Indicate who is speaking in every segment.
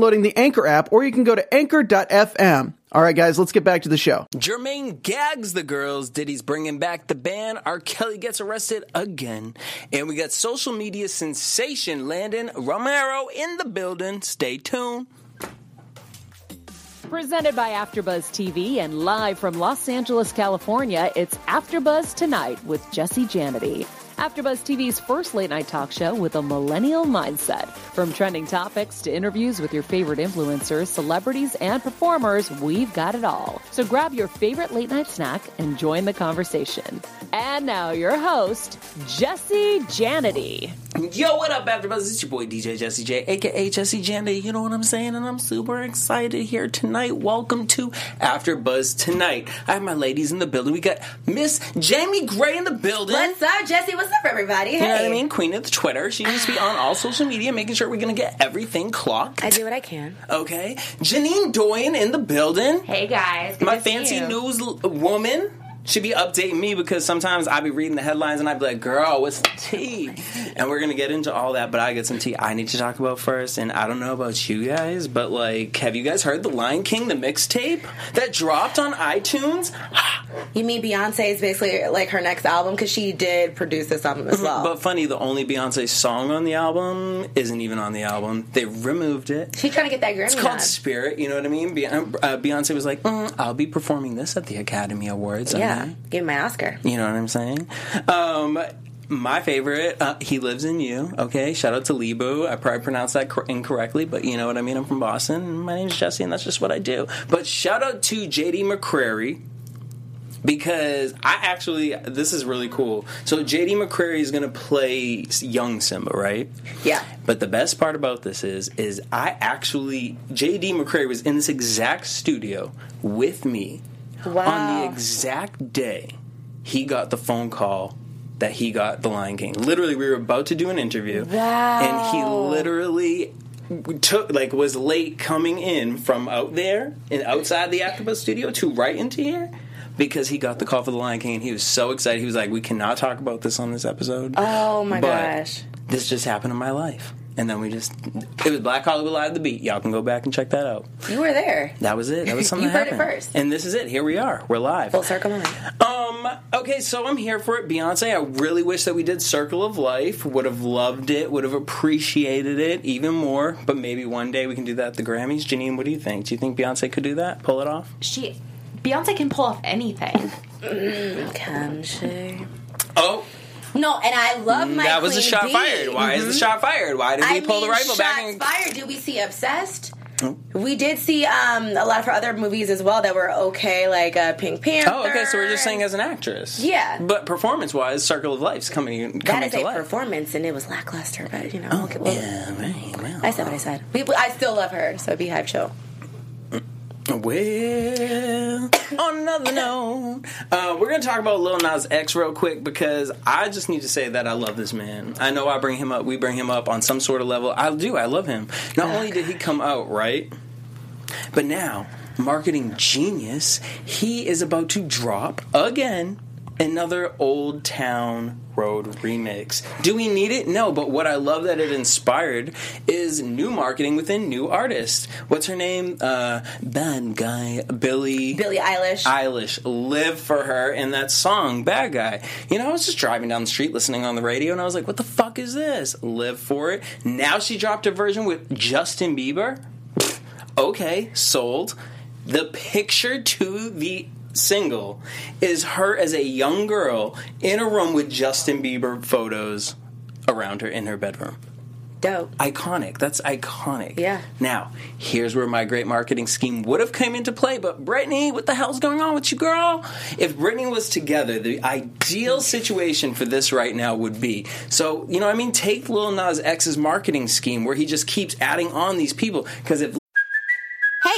Speaker 1: the Anchor app, or you can go to anchor.fm. All right, guys, let's get back to the show.
Speaker 2: Jermaine gags the girls. Diddy's bringing back the band. R. Kelly gets arrested again. And we got social media sensation Landon Romero in the building. Stay tuned.
Speaker 3: Presented by AfterBuzz TV and live from Los Angeles, California, it's AfterBuzz Tonight with Jesse Janedy. AfterBuzz TV's first late night talk show with a millennial mindset. From trending topics to interviews with your favorite influencers, celebrities, and performers, we've got it all. So grab your favorite late night snack and join the conversation. And now your host, Jesse Janedy.
Speaker 2: Yo, what up, AfterBuzz? It's your boy DJ Jesse J, aka Jesse Janedy. You know what I'm saying? And I'm super excited here tonight. Welcome to AfterBuzz Tonight. I have my ladies in the building. We got Miss Jamie Gray in the building.
Speaker 4: What's up, Jesse? What's up, everybody?
Speaker 2: You know what I mean? Queen of the Twitter. She needs to be on all social media, making sure we're going to get everything clocked.
Speaker 4: I do what I can.
Speaker 2: Okay. Janine Doyen in the building.
Speaker 4: Hey, guys. Good
Speaker 2: My
Speaker 4: to see
Speaker 2: fancy
Speaker 4: you.
Speaker 2: news l- woman should be updating me because sometimes I be reading the headlines and I be like, girl, what's the tea? And we're going to get into all that, but I get some tea I need to talk about first. And I don't know about you guys, but like, have you guys heard The Lion King, the mixtape that dropped on iTunes?
Speaker 4: You mean Beyonce is basically like her next album because she did produce this album as well.
Speaker 2: But funny, the only Beyonce song on the album isn't even on the album. They removed it.
Speaker 4: She's trying to get that Grammy.
Speaker 2: It's called
Speaker 4: nod.
Speaker 2: Spirit, you know what I mean? Uh, Beyonce was like, mm, I'll be performing this at the Academy Awards.
Speaker 4: Yeah,
Speaker 2: okay?
Speaker 4: give my Oscar.
Speaker 2: You know what I'm saying? Um, my favorite, uh, He Lives in You. Okay, shout out to Lebo. I probably pronounced that cor- incorrectly, but you know what I mean? I'm from Boston. My name is Jesse, and that's just what I do. But shout out to JD McCrary because I actually, this is really cool. So JD McCrary is going to play young Simba, right?
Speaker 4: Yeah.
Speaker 2: But the best part about this is, is I actually JD McCrary was in this exact studio with me on the exact day he got the phone call that he got the Lion King. Literally, we were about to do an interview,
Speaker 4: Wow.
Speaker 2: and he literally took like was late coming in from out there and outside the AfterBuzz studio to right into here. Because he got the call for the Lion King and he was so excited. He was like, "We cannot talk about this on this episode."
Speaker 4: Oh my
Speaker 2: But
Speaker 4: gosh.
Speaker 2: This just happened in my life, and then we just it was Black Hollywood Live the Beat. Y'all can go back and check that out.
Speaker 4: You were there.
Speaker 2: That was it. That was something
Speaker 4: You
Speaker 2: that
Speaker 4: heard it first.
Speaker 2: and this is it. Here we are. We're live.
Speaker 4: Full circle moment.
Speaker 2: Um. Okay, so I'm here for it, Beyonce. I really wish that we did Circle of Life. Would have loved it. Would have appreciated it even more. But maybe one day we can do that at the Grammys. Janine, what do you think? Do you think Beyonce could do that? Pull it off?
Speaker 5: She, Beyonce can pull off anything.
Speaker 4: Can she?
Speaker 2: Oh,
Speaker 4: No, and I love my.
Speaker 2: that was a shot
Speaker 4: Bee.
Speaker 2: fired. Why is the shot fired? Why did we
Speaker 4: I
Speaker 2: pull the
Speaker 4: mean,
Speaker 2: rifle back?
Speaker 4: shots
Speaker 2: And-
Speaker 4: fired. Did we see Obsessed? We did see um, a lot of her other movies as well that were okay, like uh, Pink Panther.
Speaker 2: Oh, okay. So we're just saying as an actress.
Speaker 4: Yeah.
Speaker 2: But performance-wise, Circle of Life's coming
Speaker 4: that
Speaker 2: coming
Speaker 4: is
Speaker 2: to
Speaker 4: a
Speaker 2: life.
Speaker 4: performance, and it was lackluster. But you know, okay, well,
Speaker 2: Yeah, right. Well,
Speaker 4: I said what I said. We, I still love her, so Beehive Show.
Speaker 2: Well, on another note, uh, we're gonna talk about Lil Nas X real quick because I just need to say that I love this man. I know I bring him up, we bring him up on some sort of level. I do, I love him. Not only did he come out right, but now marketing genius, he is about to drop again another Old Town Road remix. Do we need it? No, but what I love that it inspired is new marketing within new artists. What's her name? Uh, bad guy Billie.
Speaker 4: Billie Eilish.
Speaker 2: Eilish, live for her in that song, Bad Guy. You know, I was just driving down the street listening on the radio and I was like, what the fuck is this? Live for it. Now she dropped a version with Justin Bieber. Okay, sold. The picture to the single is her as a young girl in a room with Justin Bieber photos around her in her bedroom.
Speaker 4: dope.
Speaker 2: iconic. That's iconic.
Speaker 4: Yeah.
Speaker 2: Now, here's where my great marketing scheme would have come into play. But Brittany, what the hell's going on with you, girl? If Brittany was together, the ideal situation for this right now would be so you know, what I mean, take Lil Nas X's marketing scheme where he just keeps adding on these people. Because if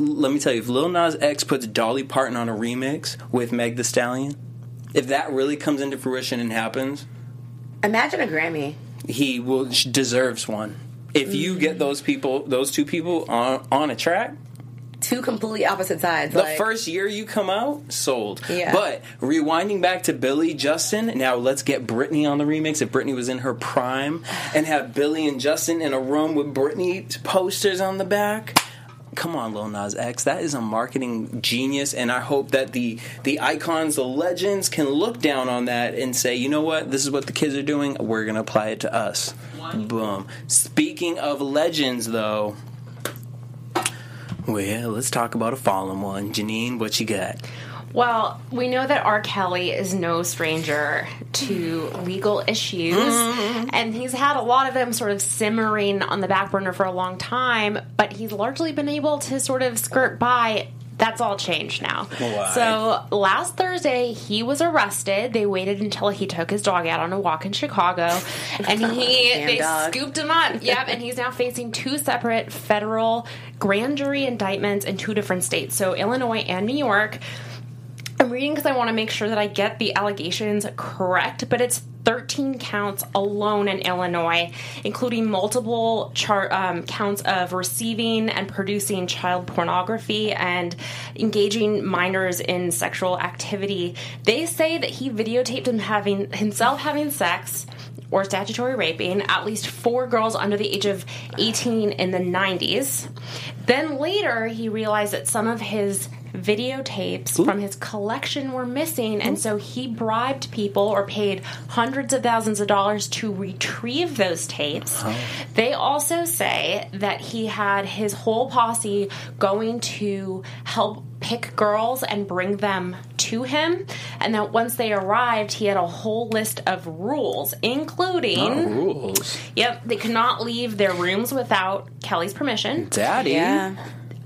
Speaker 2: Let me tell you, if Lil Nas X puts Dolly Parton on a remix with Meg The Stallion, if that really comes into fruition and happens,
Speaker 4: Imagine a Grammy.
Speaker 2: he will deserves one. If you mm-hmm. get those people, those two people on on a track,
Speaker 4: Two completely opposite sides.
Speaker 2: the
Speaker 4: like,
Speaker 2: first year you come out, sold.
Speaker 4: Yeah.
Speaker 2: But rewinding back to Billie Justin, now let's get Britney on the remix. If Britney was in her prime, and have Billie and Justin in a room with Britney posters on the back. Come on, Lil Nas X. That is a marketing genius, and I hope that the the icons, the legends, can look down on that and say, you know what, this is what the kids are doing. We're gonna apply it to us. Boom. Speaking of legends, though, well, let's talk about a fallen one. Janine, what you got?
Speaker 5: Well, we know that R. Kelly is no stranger to legal issues, mm-hmm. and he's had a lot of them sort of simmering on the back burner for a long time, but he's largely been able to sort of skirt by. That's all changed now.
Speaker 2: Why?
Speaker 5: So last Thursday, he was arrested. They waited until he took his dog out on a walk in Chicago, and he they
Speaker 4: dog.
Speaker 5: scooped him up. Yep, and he's now facing two separate federal grand jury indictments in two different states, so Illinois and New York. I'm reading because I want to make sure that I get the allegations correct, but it's 13 counts alone in Illinois, including multiple char- um, counts of receiving and producing child pornography and engaging minors in sexual activity. They say that he videotaped him having himself having sex or statutory raping at least four girls under the age of 18 in the 90s. Then later, he realized that some of his videotapes from his collection were missing, and so he bribed people or paid hundreds of thousands of dollars to retrieve those tapes. They also say that he had his whole posse going to help pick girls and bring them to him, and that once they arrived, he had a whole list of rules, including.
Speaker 2: rules.
Speaker 5: Yep, they could not leave their rooms without Kelly's permission.
Speaker 2: Daddy.
Speaker 4: Yeah.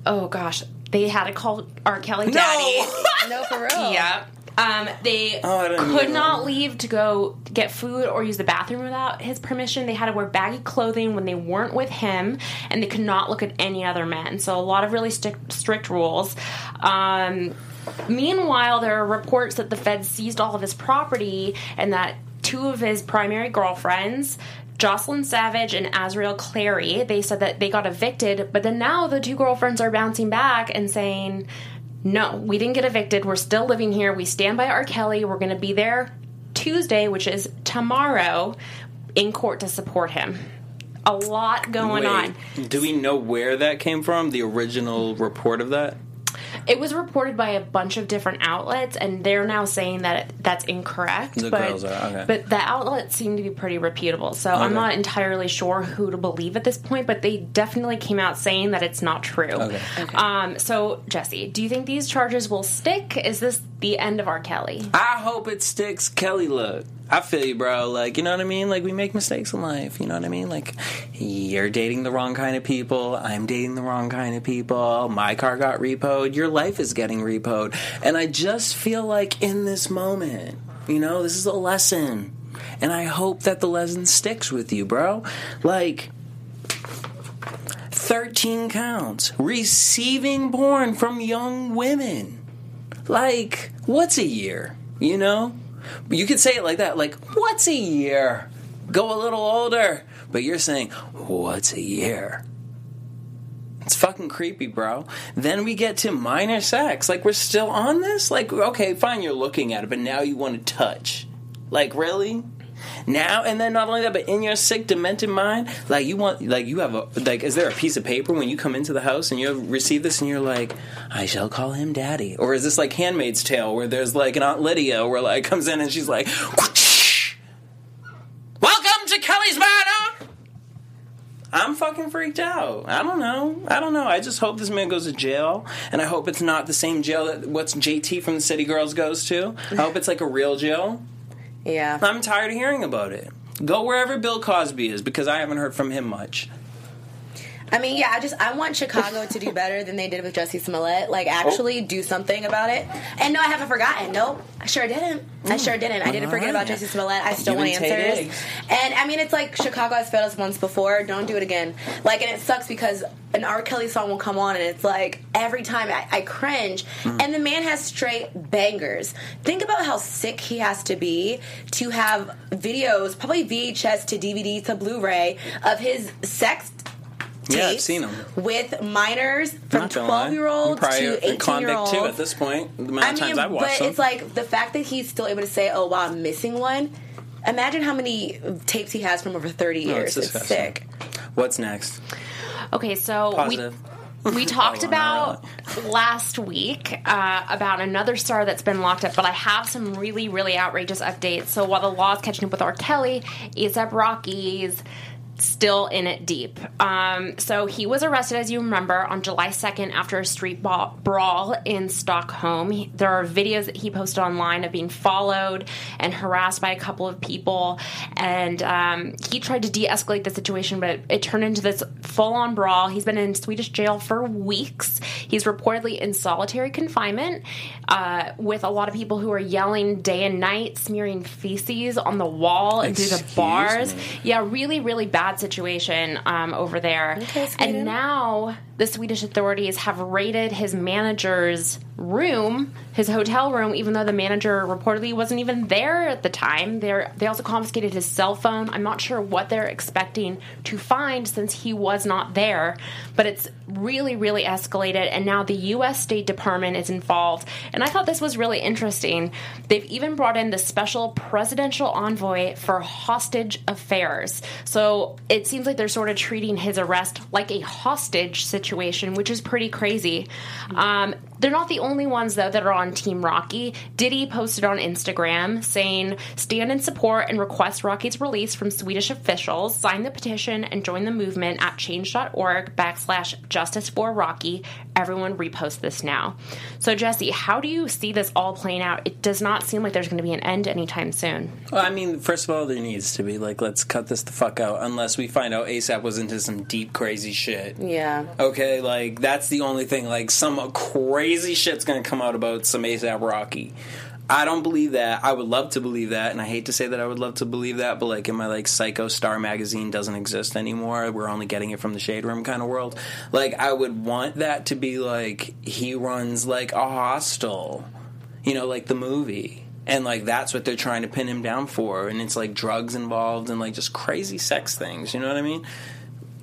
Speaker 5: Oh gosh, they had to call R. Kelly daddy.
Speaker 4: No, for real.
Speaker 5: yeah. Um, they
Speaker 2: Oh,
Speaker 5: could not leave to go get food or use the bathroom without his permission. They had to wear baggy clothing when they weren't with him, and they could not look at any other men. So a lot of really strict, strict rules. Um, meanwhile, there are reports that the feds seized all of his property and that two of his primary girlfriends. Joycelyn Savage and Azriel Clary, they said that they got evicted, but then now the two girlfriends are bouncing back and saying, no, we didn't get evicted. We're still living here. We stand by R. Kelly. We're going to be there Tuesday, which is tomorrow, in court to support him. A lot going
Speaker 2: Wait,
Speaker 5: on.
Speaker 2: do we know where that came from? The original report of that?
Speaker 5: It was reported by a bunch of different outlets, and they're now saying that it, that's incorrect.
Speaker 2: The
Speaker 5: but,
Speaker 2: girls are, okay.
Speaker 5: but the outlets seem to be pretty reputable. So I'm not entirely sure who to believe at this point, but they definitely came out saying that it's not true.
Speaker 2: Okay.
Speaker 5: Um, so, Jesse, do you think these charges will stick? Is this the end of R. Kelly?
Speaker 2: I hope it sticks. Kelly, look. I feel you, bro. Like, you know what I mean? Like, we make mistakes in life. You know what I mean? Like, you're dating the wrong kind of people. I'm dating the wrong kind of people. My car got repoed. Your life is getting repoed. And I just feel like in this moment, you know, this is a lesson. And I hope that the lesson sticks with you, bro. Like, 13 counts. Receiving porn from young women. Like, what's a year? You know? You could say it like that, like, what's a year? Go a little older. But you're saying, what's a year? It's fucking creepy, bro. Then we get to minor sex. Like, we're still on this? Like, okay, fine, you're looking at it, but now you want to touch. Like, really? Now and then, not only that, but in your sick, demented mind, like you want, like you have a, like, is there a piece of paper when you come into the house and you receive this and you're like, I shall call him daddy, or is this like Handmaid's Tale where there's like an Aunt Lydia where like comes in and she's like, welcome to Kelly's Manor. I'm fucking freaked out. I don't know. I don't know. I just hope this man goes to jail, and I hope it's not the same jail that what's JT from the City Girls goes to. I hope it's like a real jail.
Speaker 4: Yeah.
Speaker 2: I'm tired of hearing about it. Go wherever Bill Cosby is because I haven't heard from him much.
Speaker 4: I mean, yeah, I just I want Chicago to do better than they did with Jussie Smollett. Like, actually do something about it. And no, I haven't forgotten. Nope, I sure didn't. I sure didn't. I didn't forget about Jussie Smollett. I still
Speaker 2: You
Speaker 4: want answers.
Speaker 2: Eggs.
Speaker 4: And I mean, it's like Chicago has failed us once before. Don't do it again. Like, and it sucks because an R. Kelly song will come on, and it's like every time I, I cringe.
Speaker 2: Hmm.
Speaker 4: And the man has straight bangers. Think about how sick he has to be to have videos, probably VHS to DVD to Blu-ray of his sex
Speaker 2: Yeah, I've seen him.
Speaker 4: with minors from
Speaker 2: Not gonna lie.
Speaker 4: twelve year olds to
Speaker 2: a
Speaker 4: eighteen year
Speaker 2: convict too at this point. The amount
Speaker 4: I
Speaker 2: of times
Speaker 4: mean,
Speaker 2: I've watched
Speaker 4: but
Speaker 2: them.
Speaker 4: it's like the fact that he's still able to say, "Oh, wow, I'm missing one." Imagine how many tapes he has from over thirty
Speaker 2: No,
Speaker 4: years.
Speaker 2: it's
Speaker 4: it's sick.
Speaker 2: What's next?
Speaker 5: Okay, so
Speaker 2: Positive.
Speaker 5: we we talked
Speaker 2: Oh,
Speaker 5: about last week uh, about another star that's been locked up, but I have some really really outrageous updates. So while the law is catching up with R. Kelly, ASAP Rocky's still in it deep. Um, so he was arrested, as you remember, on July 2nd after a street brawl in Stockholm. He- there are videos that he posted online of being followed and harassed by a couple of people, and um, he tried to de-escalate the situation, but it turned into this full-on brawl. He's been in Swedish jail for weeks. He's reportedly in solitary confinement uh, with a lot of people who are yelling day and night, smearing feces on the wall and through the bars.
Speaker 2: me.
Speaker 5: Yeah, really, really bad situation um, over there.
Speaker 4: Okay,
Speaker 5: and now the Swedish authorities have raided his manager's room, his hotel room, even though the manager reportedly wasn't even there at the time. They they also confiscated his cell phone. I'm not sure what they're expecting to find since he was not there, but it's really, really escalated. And now the U.S. State Department is involved. And I thought this was really interesting. They've even brought in the special presidential envoy for hostage affairs. So it seems like they're sort of treating his arrest like a hostage situation, which is pretty crazy. Um, they're not the only ones, though, that are on Team Rocky. Diddy posted on Instagram saying, Stand in support and request Rocky's release from Swedish officials. Sign the petition and join the movement at change.org backslash justice for Rocky. Everyone repost this now. So, Jesse, how do you see this all playing out? It does not seem like there's going to be an end anytime soon.
Speaker 2: Well, I mean, first of all, there needs to be like, let's cut this the fuck out, unless we find out ASAP was into some deep crazy shit.
Speaker 4: Yeah.
Speaker 2: Okay, like that's the only thing. Like some crazy shit's gonna come out about some ASAP Rocky. I don't believe that. I would love to believe that, and I hate to say that I would love to believe that, but like in my like Psycho Star magazine doesn't exist anymore. We're only getting it from the Shade Room kind of world. Like I would want that to be like he runs like a hostel, you know, like the movie. And like that's what they're trying to pin him down for, and it's like drugs involved and like just crazy sex things. You know what I mean?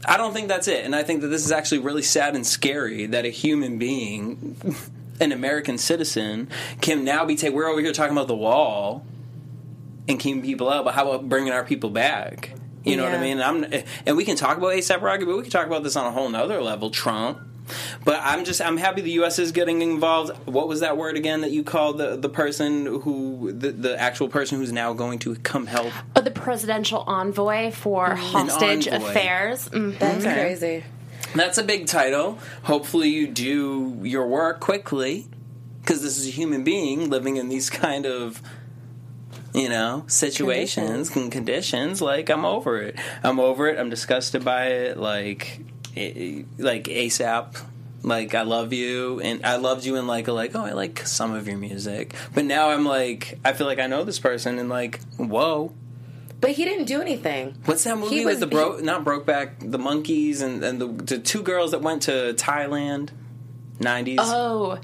Speaker 2: I don't think that's it. And I think that this is actually really sad and scary that a human being, an American citizen, can now be taken. We're over here talking about the wall and keeping people out, but how about bringing our people back? You know what I mean? And, I'm, and we can talk about ASAP Rocky, but we can talk about this on a whole nother level. Trump. But I'm just I'm happy the U.S. is getting involved. What was that word again that you called the the person who the, the actual person who's now going to come help?
Speaker 5: Oh, the presidential envoy for hostage
Speaker 2: envoy.
Speaker 5: affairs. Mhm.
Speaker 4: That's
Speaker 2: Okay.
Speaker 4: crazy.
Speaker 2: That's a big title. Hopefully, you do your work quickly because this is a human being living in these kind of, you know, situations and conditions. Like, I'm over it. I'm over it. I'm disgusted by it. Like, it, Eh, eh, like ASAP. Like I love you, and I loved you, and like like oh I like some of your music, but now I'm like I feel like I know this person, and like whoa,
Speaker 4: But he didn't do anything.
Speaker 2: What's that movie
Speaker 4: He
Speaker 2: with
Speaker 4: was-
Speaker 2: the bro? Not Brokeback, the monkeys and, and the, the two girls that went to Thailand, nineties.
Speaker 5: Oh,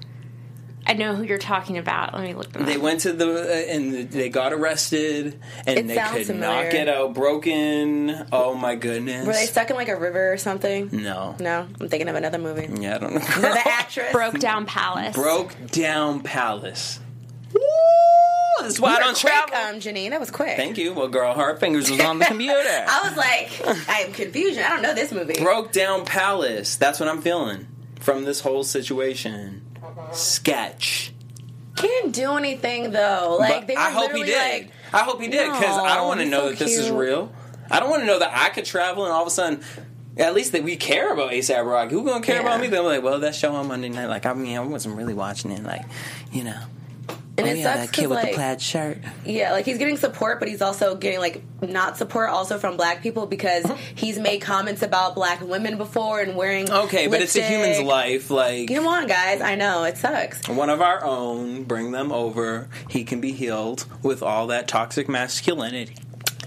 Speaker 5: I know who you're talking about. Let me look them
Speaker 2: They
Speaker 5: up.
Speaker 2: went to the uh, and they got arrested and
Speaker 4: It
Speaker 2: they could
Speaker 4: familiar.
Speaker 2: not get out. Broken. Oh my goodness.
Speaker 4: Were they stuck in like a river or something?
Speaker 2: no.
Speaker 4: No, I'm thinking of another movie.
Speaker 2: Yeah, I don't know.
Speaker 4: Another actress.
Speaker 5: Broke Down Palace.
Speaker 2: Broke down palace. This is why I
Speaker 4: You were
Speaker 2: don't
Speaker 4: quick,
Speaker 2: travel.
Speaker 4: um, Janine. That was quick.
Speaker 2: Thank you. Well, girl, her fingers was on the computer.
Speaker 4: I was like, I am confusion. I don't know this movie.
Speaker 2: Broke down palace. That's what I'm feeling from this whole situation. Sketch.
Speaker 4: Didn't do anything though. Like
Speaker 2: But
Speaker 4: they were
Speaker 2: I hope he did.
Speaker 4: like,
Speaker 2: I hope he did because I don't want to know
Speaker 4: he's
Speaker 2: that
Speaker 4: so
Speaker 2: this is real. I don't want to know that I could travel and all of a sudden. At least that we care about ASAP Rocky. Who gonna care
Speaker 4: Yeah.
Speaker 2: about me? They're like, well, that show on Monday night. Like, I mean, I wasn't really watching it. Like, you know,
Speaker 4: and
Speaker 2: oh
Speaker 4: it
Speaker 2: yeah,
Speaker 4: sucks
Speaker 2: that kid with
Speaker 4: like,
Speaker 2: the plaid shirt.
Speaker 4: Yeah, like he's getting support, but he's also getting like not support also from black people because uh-huh. he's made comments about black women before and wearing.
Speaker 2: Okay, but it's a human's life. Like,
Speaker 4: Come on, guys. I know it sucks.
Speaker 2: one of our own, bring them over. He can be healed with all that toxic masculinity,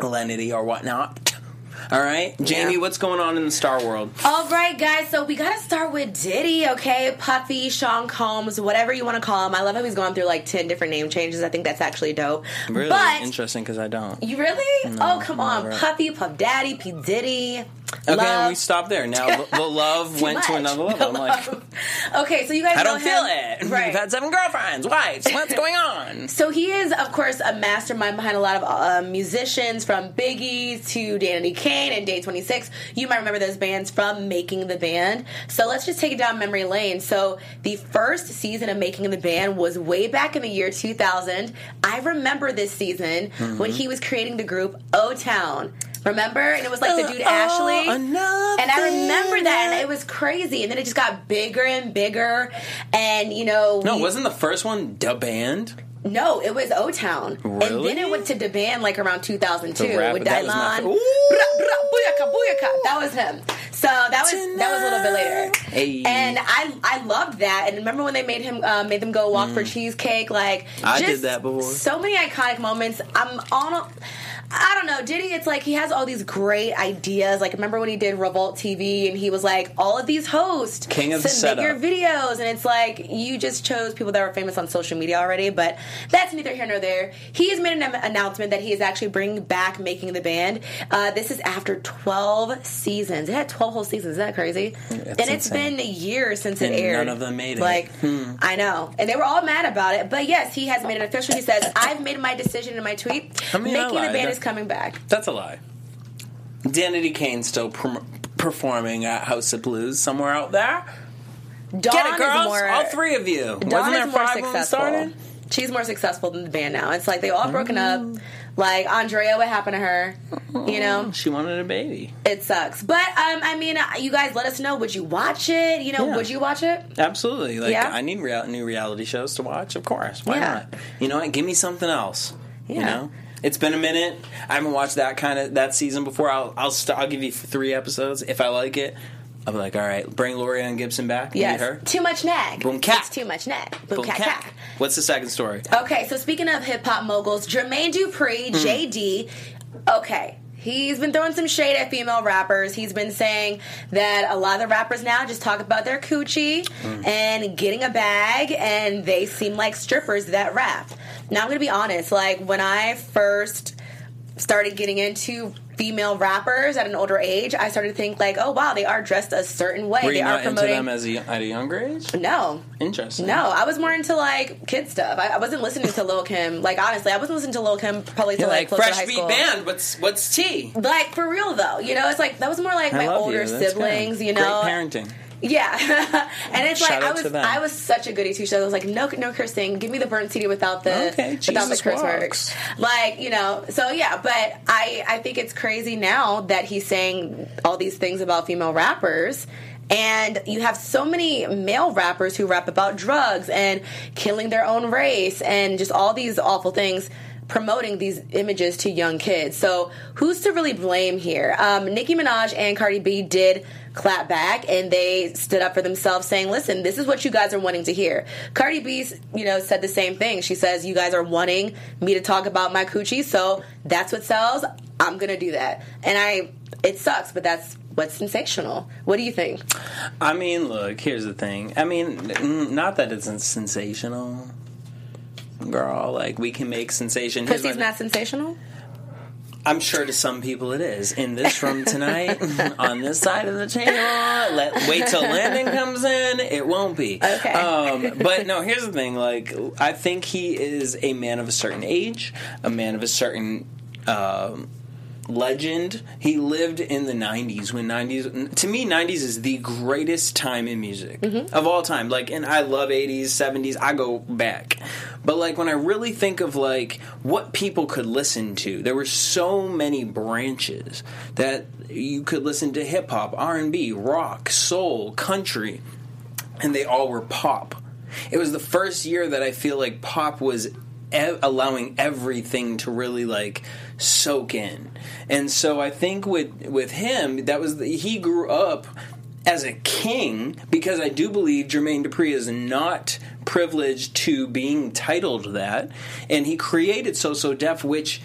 Speaker 2: masculinity or whatnot. All right, Jamie, what's going on in the Star world?
Speaker 4: All right, guys. So we gotta start with Diddy, okay? Puffy, Sean Combs, whatever you want to call him. I love how he's going through like ten different name changes. I think that's actually dope.
Speaker 2: Really
Speaker 4: but
Speaker 2: interesting because I don't.
Speaker 4: you really? oh, come on. Puffy, Puff Daddy, P Diddy.
Speaker 2: Okay,
Speaker 4: love.
Speaker 2: we stopped there. Now the, love went to another level. I'm like,
Speaker 4: okay, so you guys
Speaker 2: I don't feel
Speaker 4: him.
Speaker 2: it.
Speaker 4: Right.
Speaker 2: You've had seven girlfriends, wives. What's going on?
Speaker 4: So he is, of course, a mastermind behind a lot of uh, musicians, from Biggie to Danity Kane and Day 26. You might remember those bands from Making the Band. So let's just take it down memory lane. So the first season of Making the Band was way back in the year 2000. I remember this season
Speaker 2: Mm-hmm.
Speaker 4: when he was creating the group O Town. Remember? And it was like the dude
Speaker 2: Uh, oh,
Speaker 4: Ashley.
Speaker 2: another
Speaker 4: And I remember that, and it was crazy. And then it just got bigger and bigger. And, you know.
Speaker 2: No,
Speaker 4: we-
Speaker 2: wasn't the first one the band?
Speaker 4: no, it was O Town. And then it went to the band like around 2002
Speaker 2: rap-
Speaker 4: with
Speaker 2: that was
Speaker 4: Dylan.
Speaker 2: Ooh.
Speaker 4: Booyaka, booyaka. That was him. So that was that was a little bit later.
Speaker 2: Hey.
Speaker 4: And I I loved that. And remember when they made him uh, made them go walk for cheesecake? Like
Speaker 2: Mm. I did that before.
Speaker 4: So many iconic moments. I'm on. A, I don't know, Diddy. It's like he has all these great ideas. Like remember when he did Revolt TV and he was like, all of these hosts
Speaker 2: King of the
Speaker 4: submit your videos, and it's like you just chose people that were famous on social media already. But that's neither here nor there. He has made an announcement that he is actually bringing back making the band. Uh, this is after 12 seasons. It had 12 whole seasons. Isn't that crazy? and it's
Speaker 2: insane.
Speaker 4: been years since
Speaker 2: And
Speaker 4: it aired.
Speaker 2: none of them made it.
Speaker 4: Like
Speaker 2: Hmm.
Speaker 4: I know, and they were all mad about it. But yes, he has made it official. He says, "I've made my decision in my tweet.
Speaker 2: I mean,
Speaker 4: making the band is coming back."
Speaker 2: That's a lie. Danity Kane's still performing at House of Blues somewhere out there.
Speaker 4: Dawn
Speaker 2: Get it, girls!
Speaker 4: more.
Speaker 2: All three of you.
Speaker 4: Dawn
Speaker 2: Wasn't there five when we
Speaker 4: successful.
Speaker 2: started?
Speaker 4: She's more successful than the band now. It's like they all broken up. Like Andrea, what happened to her? You know,
Speaker 2: She wanted a baby.
Speaker 4: it sucks. But um, I mean, uh, you guys, let us know. Would you watch it? You know,
Speaker 2: Yeah.
Speaker 4: would you watch it?
Speaker 2: Absolutely. Like
Speaker 4: Yeah?
Speaker 2: I need real- new reality shows to watch. Of course. Why
Speaker 4: Yeah.
Speaker 2: not? You know what? Give me something else. You know. It's been a minute. I haven't watched that kind of that season before. I'll I'll st- I'll give you three episodes if I like it. I'll be like, all right, bring Laurieann Gibson back.
Speaker 4: Yes.
Speaker 2: Meet her.
Speaker 4: Too much nag.
Speaker 2: Boom, cat.
Speaker 4: It's too much nag. Boom,
Speaker 2: Boom,
Speaker 4: cat,
Speaker 2: cat.
Speaker 4: cat.
Speaker 2: What's the second story?
Speaker 4: Okay, so speaking of hip hop moguls, Jermaine Dupri, hmm. JD. Okay. He's been throwing some shade at female rappers. He's been saying that a lot of the rappers now just talk about their coochie mm. and getting a bag, and they seem like strippers that rap. Now, I'm going to be honest. Like, when I first started getting into female rappers at an older age, I started to think, like, oh, wow, they are dressed a certain way.
Speaker 2: Were
Speaker 4: they
Speaker 2: you
Speaker 4: are
Speaker 2: not into
Speaker 4: promoting.
Speaker 2: them as a, at a younger age?
Speaker 4: no,
Speaker 2: Interesting.
Speaker 4: no, I was more into like kid stuff. I, I wasn't listening to Lil Kim. Like honestly, I wasn't listening to Lil Kim probably till
Speaker 2: like
Speaker 4: like, close to
Speaker 2: fresh
Speaker 4: high
Speaker 2: beat band. What's what's tea?
Speaker 4: Like for real though, you know, it's like that was more like
Speaker 2: I
Speaker 4: my older
Speaker 2: you.
Speaker 4: Siblings. You know,
Speaker 2: great parenting.
Speaker 4: Yeah. and it's
Speaker 2: Shout
Speaker 4: like I was I was such a goody two shoes. I was like no no cursing. Give me the burnt CD without the
Speaker 2: Okay,
Speaker 4: without the curse
Speaker 2: walks.
Speaker 4: words. Like you know, so yeah. But I I think it's crazy now that he's saying all these things about female rappers. And you have so many male rappers who rap about drugs and killing their own race and just all these awful things promoting these images to young kids. So who's to really blame here? Um, Nicki Minaj and Cardi B did clap back and they stood up for themselves saying, listen, this is what you guys are wanting to hear. Cardi B, you know, said the same thing. She says, you guys are wanting me to talk about my coochie, so that's what sells. I'm to do that. And I, it sucks, but that's what's sensational. What do you think?
Speaker 2: I mean, look. Here's the thing. I mean, not that it's sensational, girl. Like we can make sensation.
Speaker 4: Pussy's
Speaker 2: my-
Speaker 4: not sensational?
Speaker 2: I'm sure to some people it is. In this room tonight, on this side of the table, let wait till Landon comes in. It won't be.
Speaker 4: Okay.
Speaker 2: Um, but no, here's the thing. Like, I think he is a man of a certain age, a man of a certain. Um, legend. He lived in the 90s when 90s to me 90s is the greatest time in music mm-hmm. of all time. Like and i love 80s 70s i go back. But like when i really think of like what people could listen to there were so many branches that you could listen to hip hop r&b rock soul country and they all were pop. It was the first year that I feel like pop was allowing everything to really like soak in. And so I think with with him that was the, he grew up as a king because I do believe Jermaine Dupri is not privileged to being titled that and he created So So Def which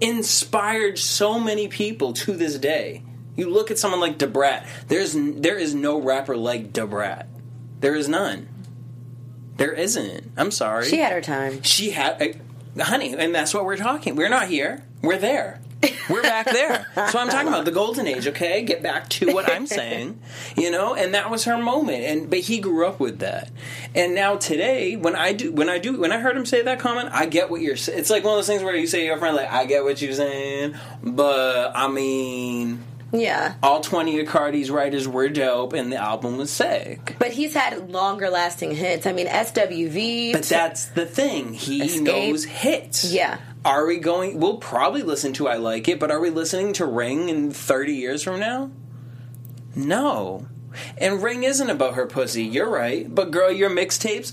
Speaker 2: inspired so many people to this day. You look at someone like Da Brat. There's there is no rapper like Da Brat. There is none. There isn't. I'm sorry.
Speaker 4: She had her time.
Speaker 2: She had, uh, honey, and that's what we're talking. We're not here. We're there. We're back there. So I'm talking about the golden age. Okay, get back to what I'm saying. You know, and that was her moment. And but he grew up with that. And now today, when I do, when I do, when I heard him say that comment, I get what you're. saying. It's like one of those things where you say to your friend, like, I get what you're saying, but I mean.
Speaker 4: Yeah.
Speaker 2: All 20 of Cardi's writers were dope, and the album was sick.
Speaker 4: But he's had longer lasting hits. I mean, SWV.
Speaker 2: But that's the thing. He
Speaker 4: Escape.
Speaker 2: knows hits.
Speaker 4: Yeah.
Speaker 2: Are we going? We'll probably listen to I Like It, but are we listening to Ring in 30 years from now? No. And Ring isn't about her pussy. You're right. But girl, your mixtapes,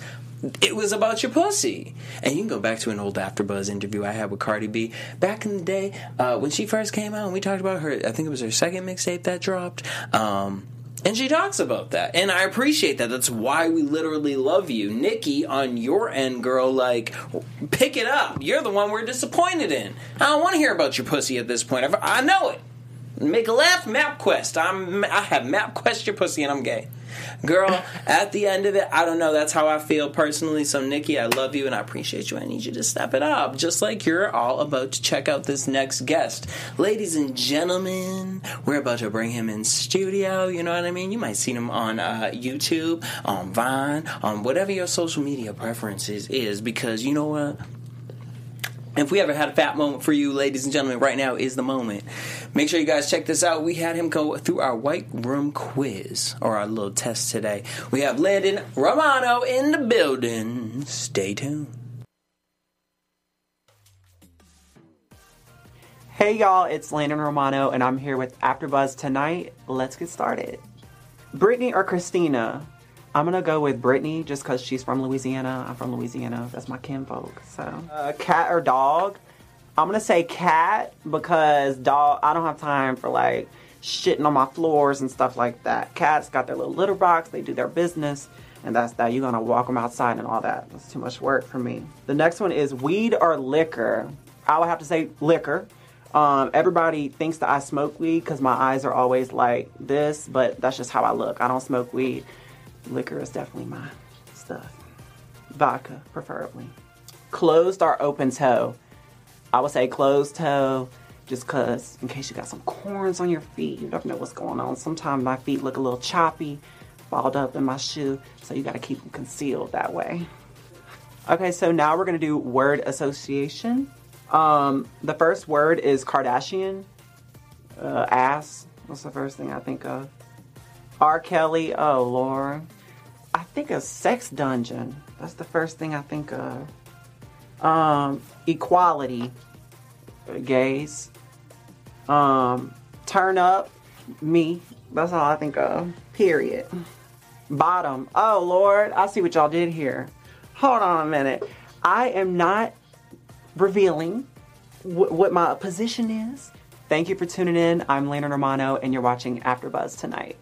Speaker 2: it was about your pussy. And you can go back to an old AfterBuzz interview I had with Cardi B back in the day uh, when she first came out. and We talked about her. I think it was her second mixtape that dropped. Um, and she talks about that. And I appreciate that. That's why we literally love you. Nicki, on your end, girl, like, pick it up. You're the one we're disappointed in. I don't want to hear about your pussy at this point. I know it. Make a laugh, MapQuest. I'm I have MapQuest your pussy and I'm gay. Girl, at the end of it, I don't know. That's how I feel personally. So, Nicki, I love you and I appreciate you. I need you to step it up, just like you're all about to check out this next guest. Ladies and gentlemen, we're about to bring him in studio. You know what I mean? You might see him on uh, YouTube, on Vine, on whatever your social media preferences is, because you know what? If we ever had a fat moment for you, ladies and gentlemen, right now is the moment. Make sure you guys check this out. We had him go through our white room quiz or our little test today. We have Landon Romano in the building. Stay tuned.
Speaker 6: Hey y'all, it's Landon Romano, and I'm here with AfterBuzz tonight. Let's get started. Brittany or Christina? I'm gonna go with Brittany just because she's from Louisiana. I'm from Louisiana. That's my kinfolk. So, uh, cat or dog? I'm gonna say cat because dog. I don't have time for like shitting on my floors and stuff like that. Cats got their little litter box. They do their business, and that's that. You're gonna walk them outside and all that. That's too much work for me. The next one is weed or liquor. I would have to say liquor. Um, everybody thinks that I smoke weed because my eyes are always like this, but that's just how I look. I don't smoke weed. Liquor is definitely my stuff. Vodka, preferably. Closed or open toe? I would say closed toe just because in case you got some corns on your feet, you never know what's going on. Sometimes my feet look a little choppy, balled up in my shoe, so you got to keep them concealed that way. Okay, so now we're gonna do word association. Um, the first word is Kardashian. Uh, ass. What's the first thing I think of? R. Kelly. Oh Lord. I think of sex dungeon. That's the first thing I think of. Um, equality. Gays. Um, turn up. Me. That's all I think of. Period. Bottom. Oh Lord. I see what y'all did here. Hold on a minute. I am not revealing wh- what my position is. Thank you for tuning in. I'm Landon Romano, and you're watching AfterBuzz tonight.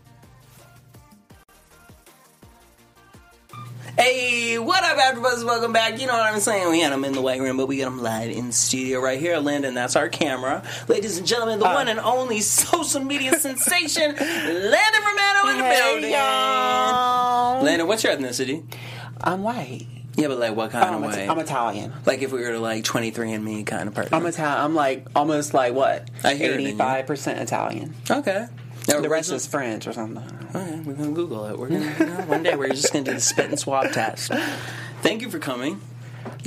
Speaker 2: Hey, what up, AfterBuzz? Welcome back. You know what I'm saying? We had him in the white room, but we got him live in studio right here. Landon, that's our camera. Ladies and gentlemen, the one and only social media sensation, Landon Romano in the building. Y'all. Landon, what's your ethnicity?
Speaker 6: I'm white.
Speaker 2: Yeah, but like what kind
Speaker 6: I'm,
Speaker 2: of way?
Speaker 6: I'm Italian.
Speaker 2: like if we were to like 23 and me kind of person.
Speaker 6: I'm Italian. I'm like almost like what?
Speaker 2: I hear it in you.
Speaker 6: 85 percent Italian.
Speaker 2: okay. Now,
Speaker 6: The rest is French or something.
Speaker 2: We're gonna Google it. We're gonna one day we're just gonna do the spit and swab test. Thank you for coming.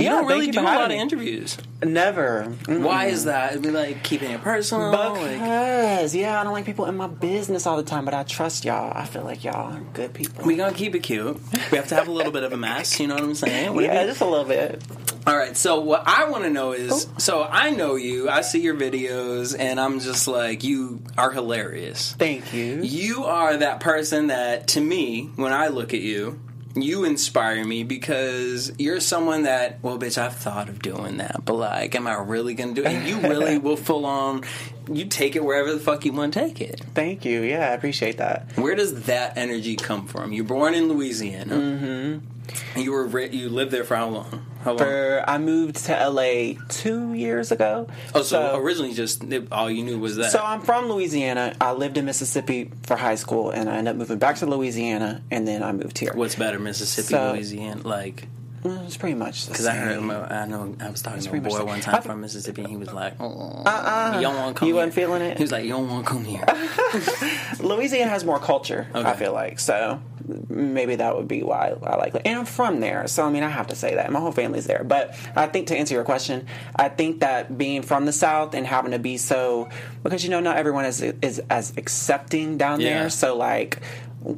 Speaker 2: You
Speaker 6: Yeah,
Speaker 2: don't really
Speaker 6: you
Speaker 2: do a lot
Speaker 6: having
Speaker 2: of interviews.
Speaker 6: Never. Mm-mm.
Speaker 2: Why is that? It'd be like keeping it personal. like,
Speaker 6: Because yeah, I don't like people in my business all the time, but I trust y'all. I feel like y'all are good people.
Speaker 2: we gonna keep it cute. We have to have a little bit of a mess. You know what I'm saying? What
Speaker 6: yeah,
Speaker 2: if
Speaker 6: just a little bit.
Speaker 2: All right. So what I want to know is, oh. so I know you. I see your videos, and I'm just like, you are hilarious.
Speaker 6: Thank you.
Speaker 2: You are that person that, to me, when I look at you, you inspire me because you're someone that, well, bitch, I've thought of doing that, but like, am I really gonna do it? And you really will full on, you take it wherever the fuck you want to take it.
Speaker 6: Thank you. Yeah, I appreciate that.
Speaker 2: Where does that energy come from? You're born in Louisiana. Mm-hmm. You were you lived there for how long? How long?
Speaker 6: For I moved to LA two years ago.
Speaker 2: oh, so, originally, just all you knew was that.
Speaker 6: So I'm from Louisiana. I lived in Mississippi for high school, and I ended up moving back to Louisiana, and then I moved here.
Speaker 2: What's better, Mississippi,
Speaker 6: So-
Speaker 2: Louisiana? Like,
Speaker 6: Mm, It's pretty much the
Speaker 2: because I heard,
Speaker 6: same.
Speaker 2: I know, I was talking to a boy one time from Mississippi, and he was like, oh,
Speaker 6: Uh-uh.
Speaker 2: "You don't want to come."
Speaker 6: You
Speaker 2: here.
Speaker 6: wasn't feeling it?
Speaker 2: He was like, "You don't want to come here."
Speaker 6: Louisiana has more culture. I feel like so. Maybe that would be why I like it. And I'm from there, so I mean, I have to say that my whole family's there. But I think to answer your question, I think that being from the South and having to be so because you know not everyone is is as accepting down
Speaker 2: Yeah.
Speaker 6: there. So like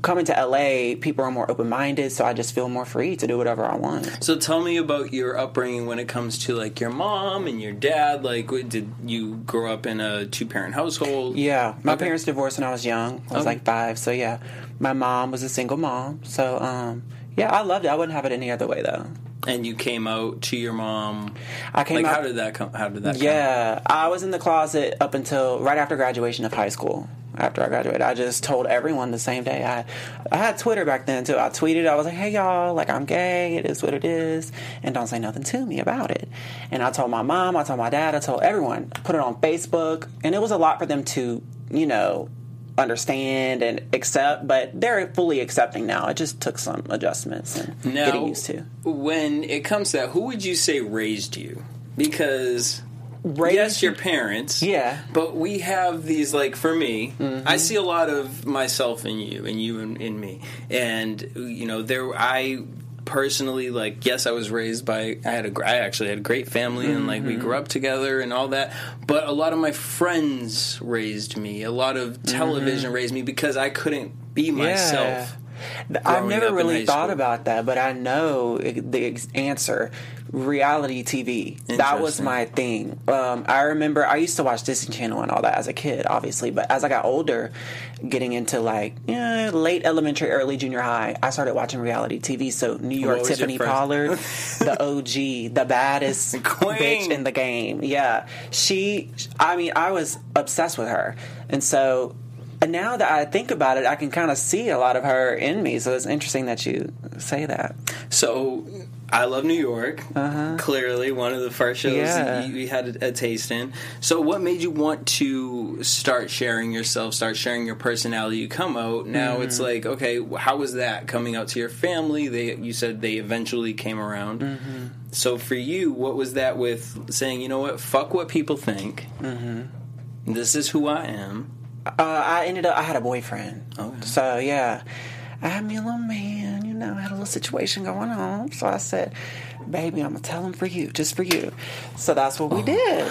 Speaker 6: coming to LA, people are more open minded. So I just feel more free to do whatever I want.
Speaker 2: so tell me about your upbringing when it comes to like your mom and your dad. Like, did you grow up in a two parent household?
Speaker 6: Yeah, my
Speaker 2: Okay.
Speaker 6: parents divorced when I was young. I was
Speaker 2: Okay.
Speaker 6: like five. So yeah, my mom was a single mom. So um, yeah, I loved it. I wouldn't have it any other way though.
Speaker 2: And you came out to your mom.
Speaker 6: I came out
Speaker 2: like,
Speaker 6: out.
Speaker 2: how did that come? How did that? come?
Speaker 6: Yeah, I was in the closet up until right after graduation of high school. After I graduated, I just told everyone the same day. I I had Twitter back then too. I tweeted. I was like, "Hey y'all, like I'm gay. It is what it is, and don't say nothing to me about it." And I told my mom. I told my dad. I told everyone. I put it on Facebook, and it was a lot for them to, you know, understand and accept. But they're fully accepting now. It just took some adjustments and
Speaker 2: Now,
Speaker 6: getting used to.
Speaker 2: when it comes to that, who would you say raised you? Because
Speaker 6: Raised-
Speaker 2: yes, your parents.
Speaker 6: Yeah.
Speaker 2: But we have these like for me,
Speaker 6: Mm-hmm.
Speaker 2: I see a lot of myself in you, and you in, in me, and you know there I personally like yes i was raised by i had a i actually had a great family and like
Speaker 6: Mm-hmm.
Speaker 2: we grew up together and all that but a lot of my friends raised me a lot of television raised me because i couldn't be myself
Speaker 6: I've never really thought
Speaker 2: school.
Speaker 6: about that, but I know the answer. Reality TV. That was my thing. Um, I remember I used to watch Disney Channel and all that as a kid, obviously. But as I got older, getting into like eh, late elementary, early junior high, I started watching reality TV. So New York Tiffany Pollard, the OG, the baddest
Speaker 2: Queen.
Speaker 6: bitch in the game. Yeah, she. I mean, I was obsessed with her, and so and now that I think about it, I can kind of see a lot of her in me. So it's interesting that you say that.
Speaker 2: So, I love New York. Uh-huh. Clearly, one of the first shows
Speaker 6: Yeah.
Speaker 2: you, you had a, a taste in. So, what made you want to start sharing yourself, start sharing your personality? You come out now. It's mm-hmm. like, okay, how was that coming out to your family? They, you said they eventually came around. Mm-hmm. So, for you, what was that with saying, you know what, fuck what people think. Mm-hmm. This is who I am.
Speaker 6: Uh, I ended up. I had a boyfriend.
Speaker 2: Oh, okay.
Speaker 6: So yeah, I had me a little man. Know, I had a little situation going on. So I said, "Baby, I'm gonna tell him for you, just for you." So that's what
Speaker 2: Oh.
Speaker 6: we did.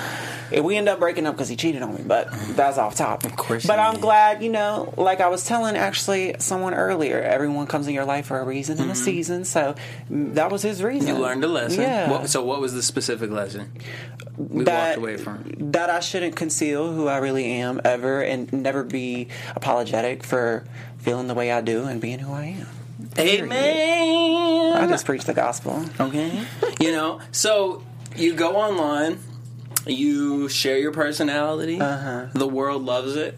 Speaker 6: And we ended up breaking up because he cheated on me. But that's off topic. Of
Speaker 2: course
Speaker 6: But I'm
Speaker 2: did.
Speaker 6: glad. You know, like I was telling actually someone earlier, everyone comes in your life for a reason and a season. So mm, that was his reason.
Speaker 2: Mm-hmm. You learned a lesson.
Speaker 6: Yeah.
Speaker 2: What, so, what was the specific lesson we
Speaker 6: that,
Speaker 2: walked away from?
Speaker 6: that I shouldn't conceal who I really am ever and never be apologetic for feeling the way I do and being who I am.
Speaker 2: Amen.
Speaker 6: I just preach the gospel.
Speaker 2: Okay. you know, so you go online, you share your personality.
Speaker 6: Uh-huh.
Speaker 2: The world loves it.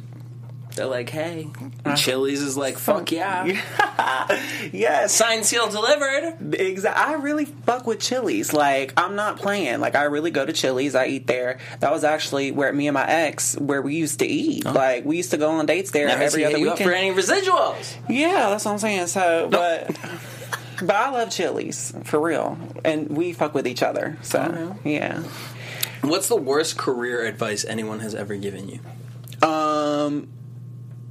Speaker 2: They're like, hey, Chili's is like, fuck yeah.
Speaker 6: Yes.
Speaker 2: Signed, seal, delivered.
Speaker 6: Exactly. I really fuck with Chili's. Like I'm not playing. Like I really go to Chili's. I eat there. That was actually where me and my ex where we used to eat. Like we used to go on dates there
Speaker 2: Never
Speaker 6: every other weekend.
Speaker 2: for any residuals.
Speaker 6: Yeah, that's what I'm saying. So, but But I love Chili's for real, and we fuck with each other. So yeah.
Speaker 2: What's the worst career advice anyone has ever given you?
Speaker 6: Um,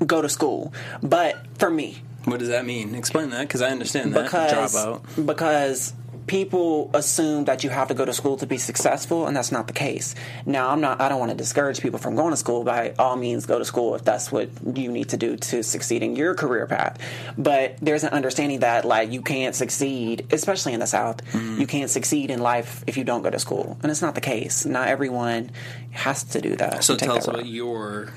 Speaker 6: go to school, but for me,
Speaker 2: What does that mean? Explain that because I understand that.
Speaker 6: because
Speaker 2: Drop out.
Speaker 6: because people assume that you have to go to school to be successful and that's not the case now i'm not i don't want to discourage people from going to school by all means go to school if that's what you need to do to succeed in your career path but there's an understanding that like you can't succeed especially in the south
Speaker 2: Mm-hmm.
Speaker 6: you can't succeed in life if you don't go to school and it's not the case not everyone has to do that
Speaker 2: So tell
Speaker 6: that
Speaker 2: us
Speaker 6: route.
Speaker 2: about your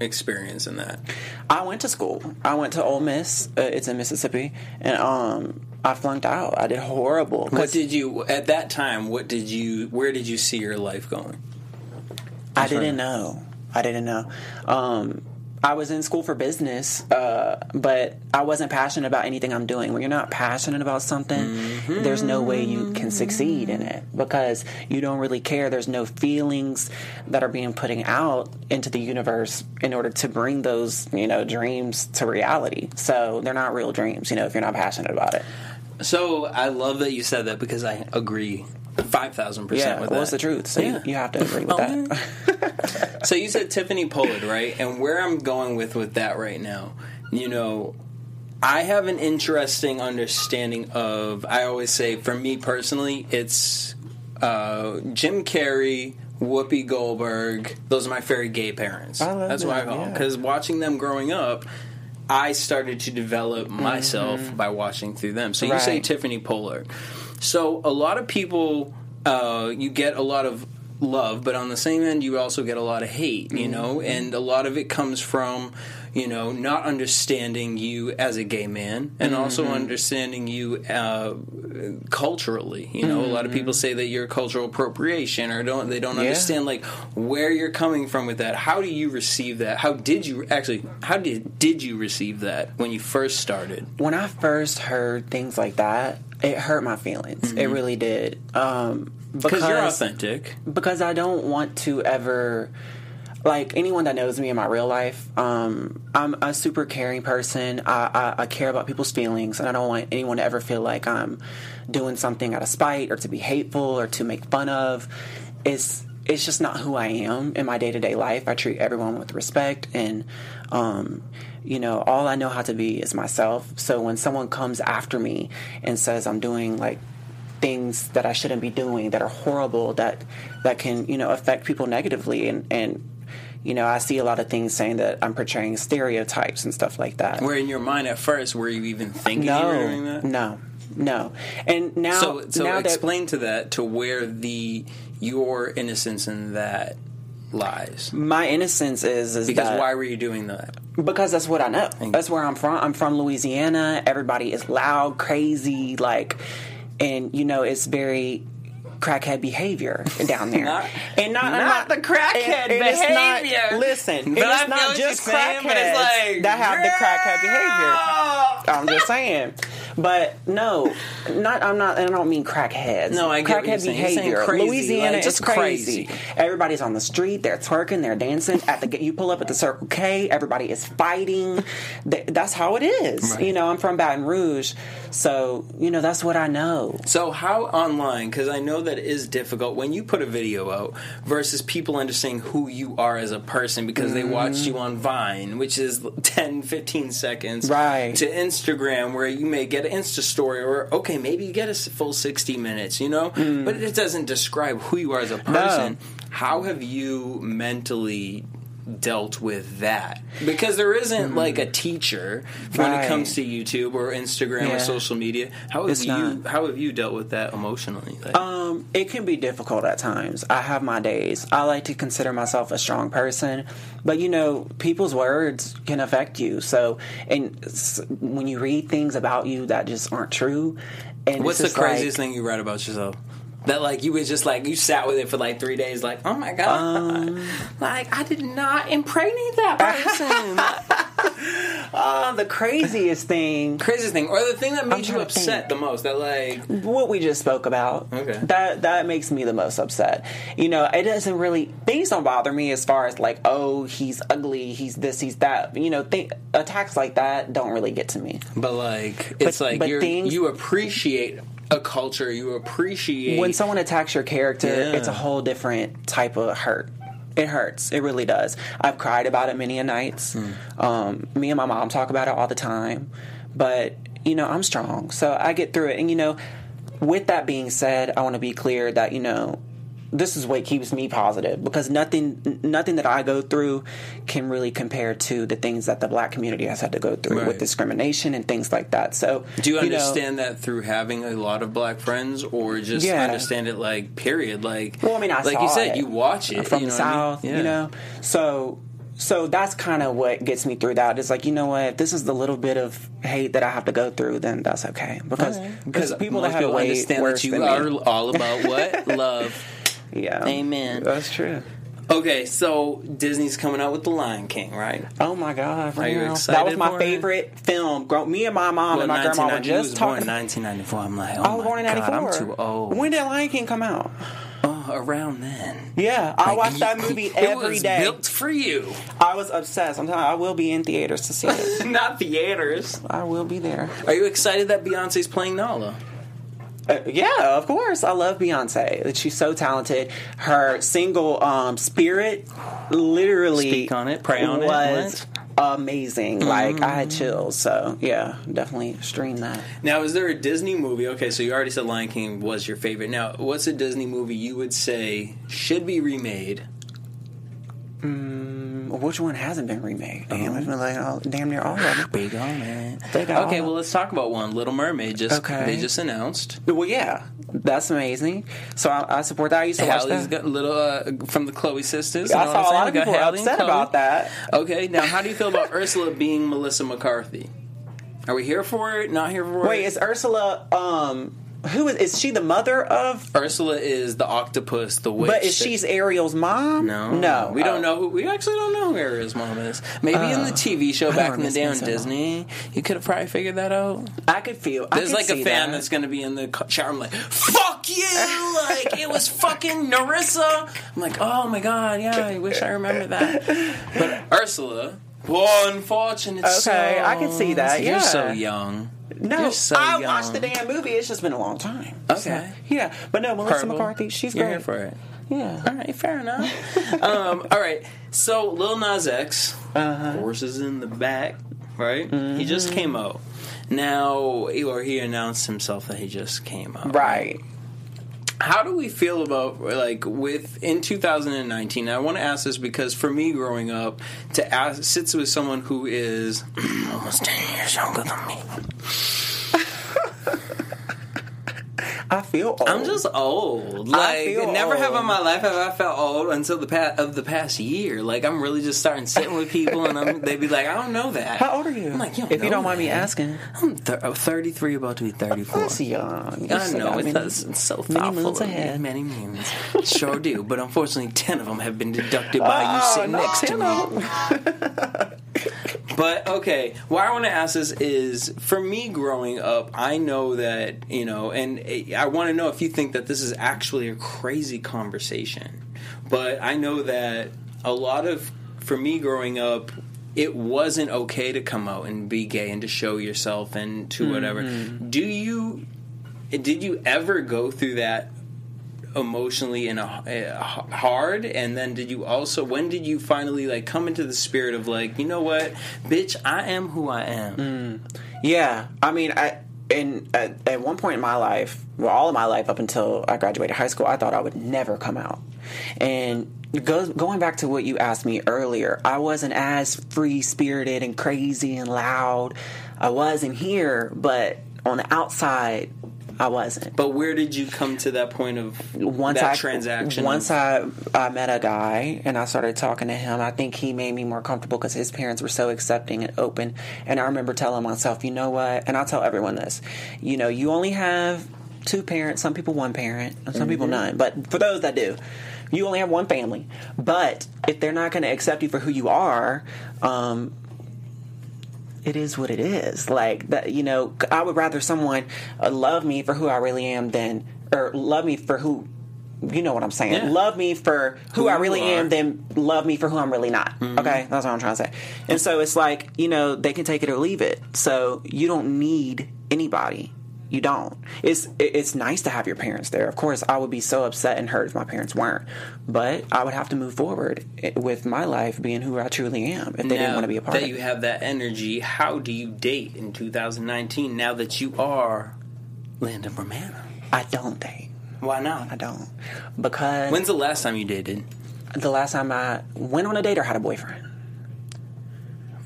Speaker 2: experience in that.
Speaker 6: I went to school. I went to Ole Miss. Uh, it's in Mississippi, and um, I flunked out. I did horrible.
Speaker 2: What did you at that time? What did you? Where did you see your life going?
Speaker 6: I didn't know. I didn't know. Um, I was in school for business, uh, but I wasn't passionate about anything I'm doing. When you're not passionate about something, there's no way you can succeed in it because you don't really care. There's no feelings that are being putting out into the universe in order to bring those, you know, dreams to reality. So they're not real dreams, you know, if you're not passionate about it.
Speaker 2: So I love that you said that because I agree five thousand percent
Speaker 6: Yeah,
Speaker 2: with
Speaker 6: well,
Speaker 2: that.
Speaker 6: the truth. So
Speaker 2: Yeah.
Speaker 6: you, you have to agree with
Speaker 2: Oh,
Speaker 6: that.
Speaker 2: So you said Tiffany Pollard, right? And where I'm going with with that right now, you know, I have an interesting understanding of. I always say, for me personally, it's uh, Jim Carrey. Whoopi Goldberg, those are my very gay parents. That's why I call them
Speaker 6: yeah.
Speaker 2: because watching them growing up, I started to develop myself by watching through them. So you say
Speaker 6: Mm-hmm.
Speaker 2: Tiffany Pollard. So a lot of people, uh, you get a lot of love, but on the same end, you also get a lot of hate. You know,
Speaker 6: Mm-hmm.
Speaker 2: and a lot of it comes from you know not understanding you as a gay man, and also
Speaker 6: Mm-hmm.
Speaker 2: understanding you uh, culturally. You know, a lot of people say that you're cultural appropriation, or don't they don't
Speaker 6: Mm-hmm. Yeah.
Speaker 2: understand like where you're coming from with that. How do you receive that? How did you actually? How did did you receive that when you first started?
Speaker 6: when I first heard things like that, it hurt my feelings. It really did. Um,
Speaker 2: Because you're authentic.
Speaker 6: because I don't want to ever like anyone that knows me in my real life. Um, I'm a super caring person. I, I, I care about people's feelings, and I don't want anyone to ever feel like I'm doing something out of spite or to be hateful or to make fun of. It's it's just not who I am in my day to day life. I treat everyone with respect, and um, you know, all I know how to be is myself. So when someone comes after me and says I'm doing like things that I shouldn't be doing that are horrible that that can you know affect people negatively and and you know I see a lot of things saying that I'm portraying stereotypes and stuff like that.
Speaker 2: Where in your mind at first were you even thinking you were
Speaker 6: no,
Speaker 2: doing that?
Speaker 6: no, no, and now
Speaker 2: So so
Speaker 6: now that
Speaker 2: explain to that to where the your innocence in that lies.
Speaker 6: my innocence is is
Speaker 2: Because
Speaker 6: that,
Speaker 2: why were you doing that?
Speaker 6: Because that's what I know. That's where I'm from. I'm from Louisiana. Everybody is loud, crazy, like, and you know, it's very crackhead behavior down there.
Speaker 2: Not-
Speaker 6: and not,
Speaker 2: not
Speaker 6: not
Speaker 2: the crackhead
Speaker 6: and- and it's not-
Speaker 2: behavior.
Speaker 6: listen,
Speaker 2: But
Speaker 6: it's not just
Speaker 2: you're saying, but it's
Speaker 6: crackheads
Speaker 2: like,
Speaker 6: that have the crackhead behavior. I'm just saying. But no, not I'm not. and I don't mean crackheads.
Speaker 2: No, I get
Speaker 6: crackhead
Speaker 2: saying. You're saying
Speaker 6: behavior.
Speaker 2: crazy,
Speaker 6: Louisiana
Speaker 2: like,
Speaker 6: is
Speaker 2: just
Speaker 6: crazy.
Speaker 2: crazy.
Speaker 6: Everybody's on the street. They're twerking. They're dancing. At the you pull up at the Circle K. Everybody is fighting. That's how it is.
Speaker 2: Right.
Speaker 6: You know, I'm from Baton Rouge, so you know that's what I know.
Speaker 2: So how online? Because I know that is difficult when you put a video out versus people understanding who you are as a person because they watched
Speaker 6: Mm-hmm.
Speaker 2: you on Vine, which is 10, 15 seconds,
Speaker 6: Right.
Speaker 2: To Instagram, where you may get an Insta story, or okay, maybe you get a full sixty minutes, you know, but it doesn't describe who you are as a person. How have you mentally? Dealt with that because there isn't like a teacher when it comes to YouTube or Instagram
Speaker 6: Yeah.
Speaker 2: or social media. How have
Speaker 6: It's
Speaker 2: you
Speaker 6: not.
Speaker 2: how have you dealt with that emotionally? Like,
Speaker 6: Um, it can be difficult at times. I have my days. I like to consider myself a strong person, but you know, people's words can affect you. So, and when you read things about you that just aren't true, and
Speaker 2: what's the craziest
Speaker 6: like,
Speaker 2: thing you read about yourself? That like you was just like you sat with it for like three days, like oh my god,
Speaker 6: Um,
Speaker 2: like I did not impregnate that person.
Speaker 6: Uh, the craziest thing,
Speaker 2: Craziest thing, or the thing that made you upset the most. That like,
Speaker 6: what we just spoke about.
Speaker 2: Okay.
Speaker 6: That that makes me the most upset. You know, it doesn't really things don't bother me as far as like, oh, he's ugly, he's this, he's that. You know, th- attacks like that don't really get to me.
Speaker 2: but like, it's
Speaker 6: But-
Speaker 2: like
Speaker 6: but
Speaker 2: you're,
Speaker 6: things-
Speaker 2: you appreciate a culture. You appreciate
Speaker 6: when someone attacks your character,
Speaker 2: Yeah.
Speaker 6: it's a whole different type of hurt. It hurts. It really does. I've cried about it many a nights. Um, me and my mom talk about it all the time. But, you know, I'm strong. So I get through it. And, you know, with that being said, I want to be clear that, you know, this is what keeps me positive because nothing nothing that I go through can really compare to the things that the black community has had to go through
Speaker 2: Right.
Speaker 6: with discrimination and things like that. So
Speaker 2: Do you
Speaker 6: know,
Speaker 2: understand that through having a lot of black friends, or just
Speaker 6: Yeah.
Speaker 2: understand it like period? Like,
Speaker 6: Well, I mean, I
Speaker 2: like you said, you watch it
Speaker 6: from
Speaker 2: you
Speaker 6: the
Speaker 2: know what I mean?
Speaker 6: south,
Speaker 2: Yeah.
Speaker 6: you know. So, so that's kind of what gets me through that. It's like you know what, if this is the little bit of hate that I have to go through, then that's okay because
Speaker 2: Because
Speaker 6: because people that have
Speaker 2: people understand that you are all about what love.
Speaker 6: Yeah,
Speaker 2: Amen.
Speaker 6: That's true.
Speaker 2: Okay, so Disney's coming out with the Lion King, right?
Speaker 6: Oh my god!
Speaker 2: Are you excited
Speaker 6: That was my
Speaker 2: for it?
Speaker 6: favorite film. Me and my mom and my grandma were
Speaker 2: 1990 he was
Speaker 6: just
Speaker 2: born in 1994. I'm like, oh, oh
Speaker 6: I was
Speaker 2: my
Speaker 6: born in
Speaker 2: god,
Speaker 6: '94.
Speaker 2: I'm too old.
Speaker 6: When did Lion King come out?
Speaker 2: Oh, around then.
Speaker 6: Yeah, I
Speaker 2: Like,
Speaker 6: watched that movie
Speaker 2: it
Speaker 6: every
Speaker 2: was
Speaker 6: day.
Speaker 2: Built for you,
Speaker 6: I was obsessed. I'm telling you, I will be in theaters to see it.
Speaker 2: not theaters.
Speaker 6: I will be there.
Speaker 2: Are you excited that Beyonce's playing Nala?
Speaker 6: Uh, yeah, of course. I love Beyonce. She's so talented. Her single um, "Spirit" literally
Speaker 2: Speak on it, pray on it,
Speaker 6: was amazing. Like I
Speaker 2: Mm.
Speaker 6: had chills. So yeah, definitely stream that.
Speaker 2: Now, is there a Disney movie? Okay, so you already said Lion King was your favorite. Now, what's a Disney movie you would say should be remade?
Speaker 6: Which one hasn't been remade? Damn, it's been like oh, damn near all of them.
Speaker 2: Big on it. Okay, well, let's talk about one. Little Mermaid. Just
Speaker 6: Okay.
Speaker 2: they just announced.
Speaker 6: Well, yeah, that's amazing. So I, I support that. I used to watch that.
Speaker 2: got little uh, from the Chloe sisters.
Speaker 6: I
Speaker 2: you know what I'm
Speaker 6: saw a lot of
Speaker 2: got
Speaker 6: people were upset about that.
Speaker 2: Okay, now how do you feel about Ursula being Melissa McCarthy? Are we here for it? Not here for it?
Speaker 6: Wait, is Ursula? Um, who is? Is she the mother of?
Speaker 2: Ursula is the octopus, the witch.
Speaker 6: But is
Speaker 2: that-
Speaker 6: she's Ariel's mom?
Speaker 2: No,
Speaker 6: no.
Speaker 2: we don't
Speaker 6: Oh.
Speaker 2: know who. We actually don't know who Ariel's mom is. Maybe in the uh, TV show back in the day on
Speaker 6: seeing
Speaker 2: Disney, you could have probably figured that out.
Speaker 6: I could feel. I
Speaker 2: There's
Speaker 6: could
Speaker 2: like a fan
Speaker 6: that.
Speaker 2: that's going to be in the co- I'm like, "Fuck you!" like it was fucking Narissa. I'm like, "Oh my god, yeah, I wish I remember that." But Ursula, well, unfortunate.
Speaker 6: Okay, I can see that, Yeah.
Speaker 2: You're so young.
Speaker 6: No,
Speaker 2: so
Speaker 6: I
Speaker 2: young.
Speaker 6: watched the damn movie. It's just been a long time.
Speaker 2: Okay.
Speaker 6: So, yeah, but no, Melissa
Speaker 2: Purple.
Speaker 6: McCarthy, she's
Speaker 2: You're
Speaker 6: great.
Speaker 2: here for it.
Speaker 6: Yeah.
Speaker 2: All right, fair enough. um, all right, so Lil Nas X,
Speaker 6: Uh-huh.
Speaker 2: horses in the back, right? He
Speaker 6: Mm-hmm.
Speaker 2: just came out. Now, or he announced himself that he just came out.
Speaker 6: Right.
Speaker 2: How do we feel about like with in 2019? I want to ask this because for me, growing up, to ask sits with someone who is almost 10 years younger than me.
Speaker 6: I feel old.
Speaker 2: I'm just old. Like
Speaker 6: feel
Speaker 2: never have in my life have I felt old until the past of the past year. Like I'm really just starting sitting with people and I'm, they'd be like, I don't know that.
Speaker 6: How old are you?
Speaker 2: I'm like, you don't
Speaker 6: if you don't mind me asking.
Speaker 2: I'm th- I'm 33, about to be 34.
Speaker 6: That's young. You
Speaker 2: I know
Speaker 6: got
Speaker 2: it
Speaker 6: many-
Speaker 2: does. It's so
Speaker 6: many
Speaker 2: thoughtful.
Speaker 6: moons
Speaker 2: of me.
Speaker 6: ahead.
Speaker 2: Many moons. Sure do. But unfortunately, 10 of them have been deducted by you
Speaker 6: Oh,
Speaker 2: sitting
Speaker 6: no,
Speaker 2: next to me. But okay, why I want to ask this is for me growing up, I know that, you know, and eh, I want to know if you think that this is actually a crazy conversation. But I know that a lot of, for me growing up, it wasn't okay to come out and be gay and to show yourself and to whatever. Mm-hmm. Do you, did you ever go through that emotionally and hard? And then did you also when did you finally like come into the spirit of like you know what? Bitch i am who i am. Mm.
Speaker 6: Yeah, I mean, I in at, at one point in my life, well, all of my life up until I graduated high school, I thought I would never come out. And go, going back to what you asked me earlier, I wasn't as free spirited and crazy and loud. I was in here, but on the outside, I wasn't.
Speaker 2: but where did you come to that point of
Speaker 6: once
Speaker 2: that
Speaker 6: I
Speaker 2: transaction
Speaker 6: once
Speaker 2: of-
Speaker 6: I I met a guy and I started talking to him, I think he made me more comfortable because his parents were so accepting and open. And I remember telling myself, you know what? And I'll tell everyone this, you know, you only have two parents. Some people one parent, and some people none. But for those that do. You only have one family, but if they're not going to accept you for who you are, um, it is what it is. Like that, you know, I would rather someone uh, love me for who I really am than, or love me for who, you know what I'm saying.
Speaker 2: Yeah.
Speaker 6: Love me for who,
Speaker 2: Who
Speaker 6: I really am than love me for who I'm really not. Okay, that's what I'm trying to say. And so it's like you know they can take it or leave it. So you don't need anybody. You don't. It's it's nice to have your parents there. Of course, I would be so upset and hurt if my parents weren't. But I would have to move forward eh, with my life being who I truly am. If they didn't want to be a part of it.
Speaker 2: that you have that energy, how do you date in 2019 now that you are Landon Romano?
Speaker 6: I don't date.
Speaker 2: Why not?
Speaker 6: I don't because
Speaker 2: When's the last time you dated?
Speaker 6: the last time I went on a date or had a boyfriend.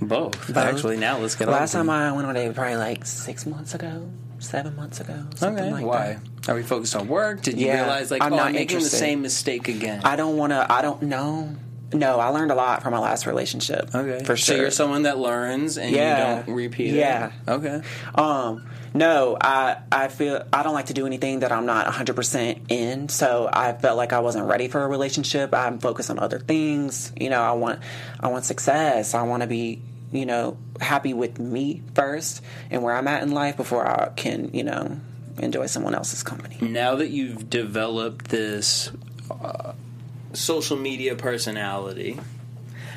Speaker 2: Both. Actually, now let's get
Speaker 6: Last time I went on a date probably like six months ago, seven months ago, something
Speaker 2: Okay.
Speaker 6: like
Speaker 2: Why?
Speaker 6: that.
Speaker 2: Are we focused on work? Did you
Speaker 6: Yeah,
Speaker 2: realize like
Speaker 6: I'm
Speaker 2: oh,
Speaker 6: not
Speaker 2: I'm making
Speaker 6: interested.
Speaker 2: the same mistake again?
Speaker 6: I don't want to. I don't know. No, I learned a lot from my last relationship.
Speaker 2: okay,
Speaker 6: for sure.
Speaker 2: So you're someone that learns and
Speaker 6: Yeah.
Speaker 2: you don't repeat
Speaker 6: Yeah.
Speaker 2: it. Okay.
Speaker 6: Um, no, I I feel I don't like to do anything that I'm not 100% in. So I felt like I wasn't ready for a relationship. I'm focused on other things. You know, I want I want success. I want to be, you know, happy with me first and where I'm at in life before I can, you know, enjoy someone else's company.
Speaker 2: Now that you've developed this uh, social media personality,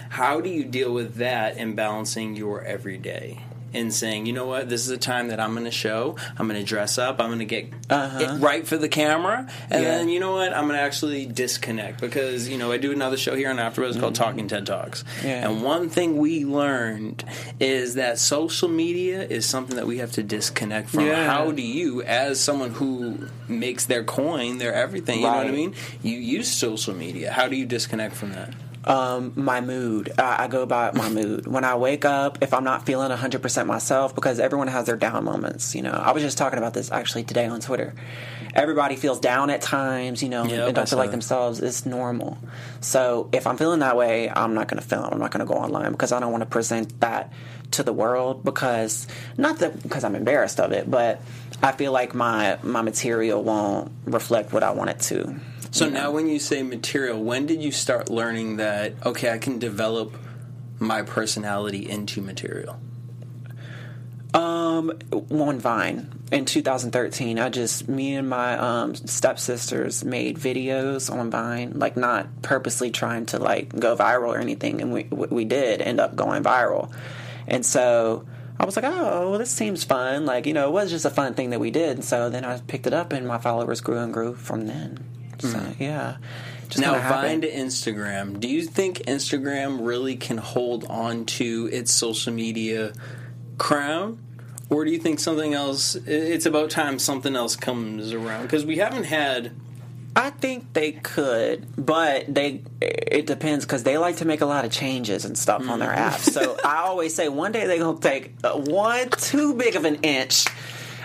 Speaker 2: how do you deal with that and balancing your everyday? And saying, you know what, this is a time that I'm going to show. I'm going to dress up. I'm going to get it right for the camera, and
Speaker 6: Uh-huh. Yeah.
Speaker 2: then you know what, I'm going to actually disconnect because you know I do another show here on AfterBuzz called Talking TED Talks,
Speaker 6: Mm-hmm. Yeah.
Speaker 2: and one thing we learned is that social media is something that we have to disconnect from.
Speaker 6: Yeah.
Speaker 2: How do you, as someone who makes their coin, their everything, you know what I mean? You use social media. How do you disconnect from that?
Speaker 6: Um, my mood. I, I go by my mood. When I wake up, if I'm not feeling 100% myself, because everyone has their down moments, you know. I was just talking about this actually today on Twitter. Everybody feels down at times, you know,
Speaker 2: Yep,
Speaker 6: and don't feel like themselves. It's normal. So if I'm feeling that way, I'm not going to film. I'm not going to go online because I don't want to present that to the world because not that because I'm embarrassed of it, but I feel like my my material won't reflect what I want it to.
Speaker 2: So
Speaker 6: know?
Speaker 2: now, when you say material, when did you start learning that? Okay, I can develop my personality into material.
Speaker 6: Um, on Vine in 2013, I just me and my um stepsisters made videos on Vine, like not purposely trying to like go viral or anything, and we we did end up going viral, and so. I was like, oh, well, this seems fun. Like, you know, it was just a fun thing that we did. And so then I picked it up, and my followers grew and grew from then. So, yeah. Just
Speaker 2: now. Vine to Instagram. Do you think Instagram really can hold on to its social media crown? Or do you think something else, it's about time something else comes around? Because we haven't had.
Speaker 6: I think they could, but they it depends because they like to make a lot of changes and stuff on their apps. So I always say one day they're gonna take uh, one too big of an inch.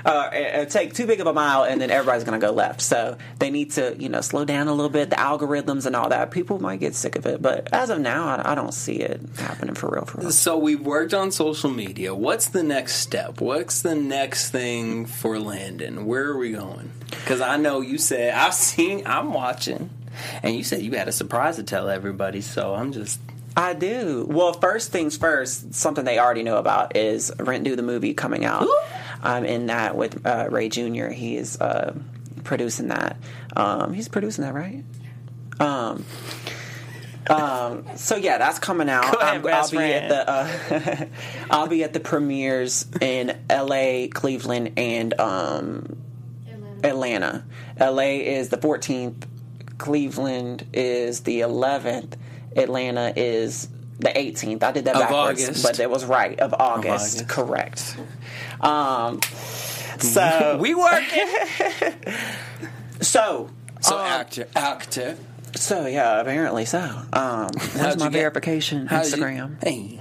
Speaker 6: Uh, uh, take too big of a mile, and then everybody's going to go left. So they need to, you know, slow down a little bit. The algorithms and all that. People might get sick of it, but as of now, I, I don't see it happening for real. For real.
Speaker 2: So we've worked on social media. What's the next step? What's the next thing for Landon? Where are we going? Because I know you said, I've seen, I'm watching. And you said you had a surprise to tell everybody, so I'm just.
Speaker 6: I do. Well, first things first, something they already know about is Rent Do the movie coming out. I'm in that with uh, Ray Jr. He is uh, producing that. Um, he's producing that, right? Um, um, so yeah, that's coming out.
Speaker 2: Ahead,
Speaker 6: I'm- I'll be at the uh, I'll be at the premieres in L.A., Cleveland, and um, Atlanta. L.A. is the 14th. Cleveland is the 11th. Atlanta is the 18th. I did that
Speaker 2: Of
Speaker 6: backwards,
Speaker 2: August.
Speaker 6: but it was right of August.
Speaker 2: August.
Speaker 6: Correct. Um, so
Speaker 2: We work.
Speaker 6: so
Speaker 2: so,
Speaker 6: um,
Speaker 2: actor, actor.
Speaker 6: so yeah, apparently so. Um,
Speaker 2: How'd
Speaker 6: my
Speaker 2: get-
Speaker 6: verification
Speaker 2: how'd you-
Speaker 6: Instagram?
Speaker 2: hey,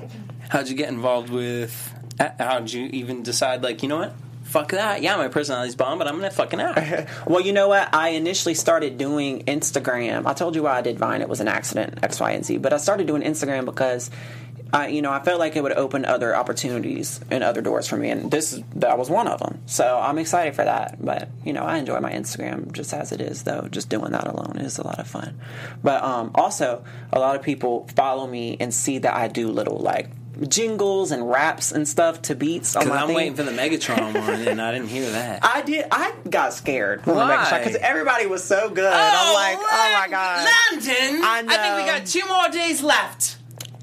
Speaker 2: how'd you get involved with. uh, How'd you even decide, like, you know what? Fuck that. Yeah, my personality's bomb, but I'm gonna fucking act.
Speaker 6: Well, you know what? I initially started doing Instagram. I told you why I did Vine. It was an accident, X, Y, and Z. But I started doing Instagram because, I, you know, I felt like it would open other opportunities and other doors for me, and this that was one of them. So I'm excited for that. But you know, I enjoy my Instagram just as it is, though. Just doing that alone is a lot of fun. But um, also, a lot of people follow me and see that I do little like jingles and raps and stuff to beats on
Speaker 2: Because
Speaker 6: my
Speaker 2: I'm
Speaker 6: thing.
Speaker 2: waiting for the Megatron one, and I didn't hear that.
Speaker 6: I did. I got scared when
Speaker 2: Why?
Speaker 6: the because everybody was so good. I'm like, oh my god.
Speaker 2: Landon!
Speaker 6: I
Speaker 2: think we got two more days left.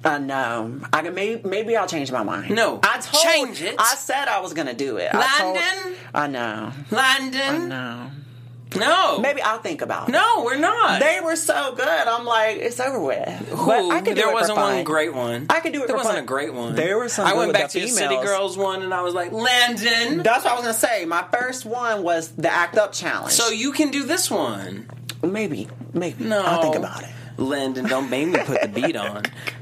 Speaker 6: Uh, I know. I can maybe maybe I'll change my mind.
Speaker 2: No,
Speaker 6: I told,
Speaker 2: change it.
Speaker 6: I said I was gonna do it. Landon. I told-
Speaker 2: Landon?
Speaker 6: I know.
Speaker 2: Landon?
Speaker 6: No.
Speaker 2: No.
Speaker 6: Maybe I'll think about it.
Speaker 2: No, we're not.
Speaker 6: They were so good. I'm like, it's over with.
Speaker 2: Who?
Speaker 6: But I could do
Speaker 2: there wasn't one great one.
Speaker 6: I could do it
Speaker 2: There wasn't
Speaker 6: fun.
Speaker 2: a great one.
Speaker 6: There were some
Speaker 2: I went back to the City. Girls one, and I was like, Landon.
Speaker 6: That's what I was gonna say. My first one was the act up challenge.
Speaker 2: So you can do this one.
Speaker 6: maybe, maybe.
Speaker 2: No,
Speaker 6: I'll think about it.
Speaker 2: Landon, don't make me put the beat on.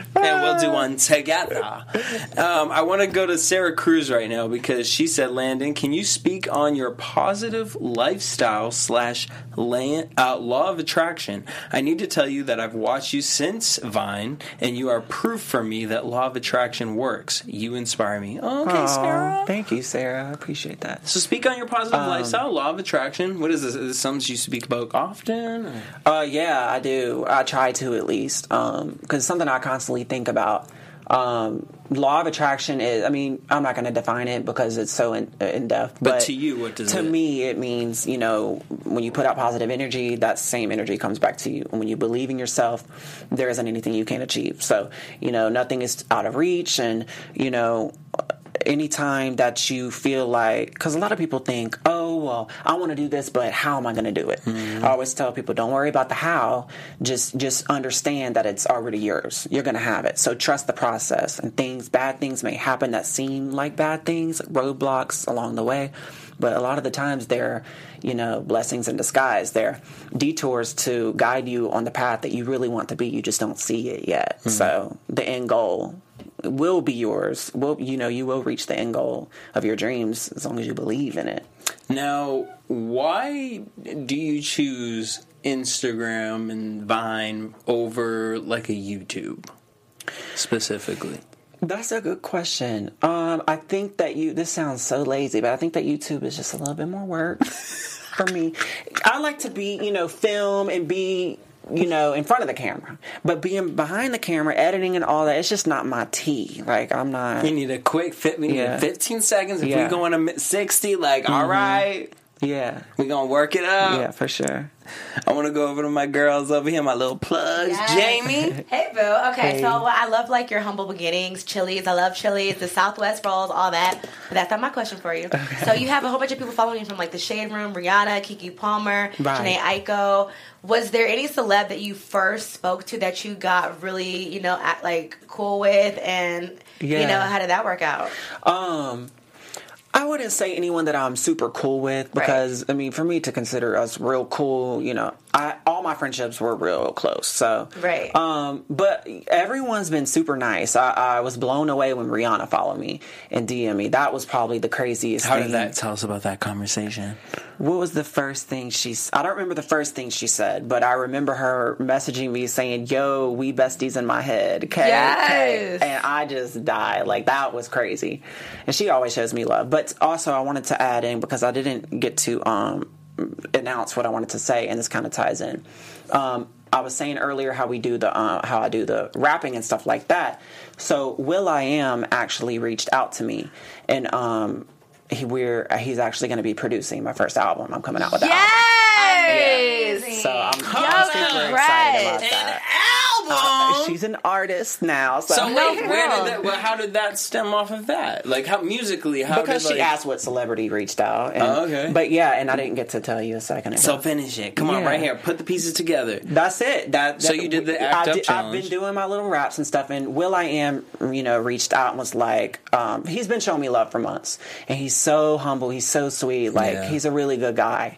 Speaker 2: and we'll do one together. Um, I want to go to Sarah Cruz right now because she said, Landon, can you speak on your positive lifestyle slash land, uh, law of attraction? I need to tell you that I've watched you since Vine, and you are proof for me that law of attraction works. You inspire me. Okay,
Speaker 6: Aw,
Speaker 2: Sarah.
Speaker 6: Thank you, Sarah. I appreciate that.
Speaker 2: So speak on your positive
Speaker 6: Um,
Speaker 2: lifestyle, law of attraction. What is this? Is this something you speak about often? or-
Speaker 6: Uh, yeah, I do. I try to at least, because it's something I constantly think about. Um, law of attraction is. I mean, I'm not going to define it because it's so in, in depth.
Speaker 2: But to you, what does
Speaker 6: to
Speaker 2: it-
Speaker 6: me it means? You know, when you put out positive energy, that same energy comes back to you. And when you believe in yourself, there isn't anything you can't achieve. So you know, nothing is out of reach, and you know. Anytime that you feel like, because a lot of people think, oh, well, I want to do this, but how am I going to do it? Mm-hmm. I always tell people, don't worry about the how. Just, just understand that it's already yours. You're going to have it. So trust the process. And things, bad things may happen that seem like bad things, roadblocks along the way. But a lot of the times they're, you know, blessings in disguise. They're detours to guide you on the path that you really want to be. You just don't see it yet. Mm-hmm. So the end goal will be yours. Will you know you will reach the end goal of your dreams as long as you believe in it.
Speaker 2: Now, why do you choose Instagram and Vine over like a YouTube specifically?
Speaker 6: That's a good question. Um, I think that you. This sounds so lazy, but I think that YouTube is just a little bit more work for me. I like to be, you know, film and be, you know, in front of the camera, but being behind the camera, editing and all that, it's just not my tea. Like I'm not.
Speaker 2: We need a quick fit. We need
Speaker 6: Yeah.
Speaker 2: 15 seconds. If
Speaker 6: Yeah.
Speaker 2: we go on a mi- 60, like, all mm-hmm. right,
Speaker 6: Yeah,
Speaker 2: we gonna work it up.
Speaker 6: yeah, for sure.
Speaker 2: I want to go over to my girls over here, my little plugs.
Speaker 4: Yes.
Speaker 2: Jaimi.
Speaker 4: Hey boo. Okay,
Speaker 6: Hey.
Speaker 4: so well, I love like your humble beginnings, Chili's. I love Chili's, the Southwest rolls, all that. But that's not my question for you. So you have a whole bunch of people following you from like the Shade Room, Rihanna, Keke Palmer,
Speaker 6: Right.
Speaker 4: Jhené Aiko. Was there any celeb that you first spoke to that you got really, you know, at, like cool with, and you know, how did that work out?
Speaker 6: Um, I wouldn't say anyone that I'm super cool with because I mean, for me to consider us real cool, you know, I all my friendships were real close. So
Speaker 4: Right.
Speaker 6: Um, but everyone's been super nice. I, I was blown away when Rihanna followed me and DM me. That was probably the craziest.
Speaker 2: How
Speaker 6: thing.
Speaker 2: did that tell us about that conversation?
Speaker 6: What was the first thing she? I don't remember the first thing she said, but I remember her messaging me saying, "Yo, we besties in my head." Okay,
Speaker 4: Yes.
Speaker 6: and I just died. Like that was crazy. And she always shows me love. But also, I wanted to add in because I didn't get to um, announce what I wanted to say, and this kind of ties in. Um, I was saying earlier how we do the uh, how I do the rapping and stuff like that. So will.i.am actually reached out to me, and um, he, we're he's actually going to be producing my first album. I'm coming out with that.
Speaker 4: Yes.
Speaker 6: So I'm,
Speaker 4: Yo,
Speaker 6: I'm super excited about
Speaker 4: congrats.
Speaker 6: that.
Speaker 2: Album.
Speaker 6: Uh, she's an artist now, so,
Speaker 2: so wait, where did that? Well, how did that stem off of that? Like how musically? How
Speaker 6: because
Speaker 2: did,
Speaker 6: she
Speaker 2: like,
Speaker 6: asked what celebrity reached out. And,
Speaker 2: Oh, okay.
Speaker 6: But yeah, and I didn't get to tell you a second ago.
Speaker 2: So finish it. Come on, right here. Put the pieces together.
Speaker 6: That's it. That,
Speaker 2: So you did the
Speaker 6: I
Speaker 2: act up
Speaker 6: did- I've been doing my little raps and stuff, and will.i.am, you know, reached out and was like, um, he's been showing me love for months, and he's so humble, he's so sweet, like
Speaker 2: Yeah.
Speaker 6: he's a really good guy,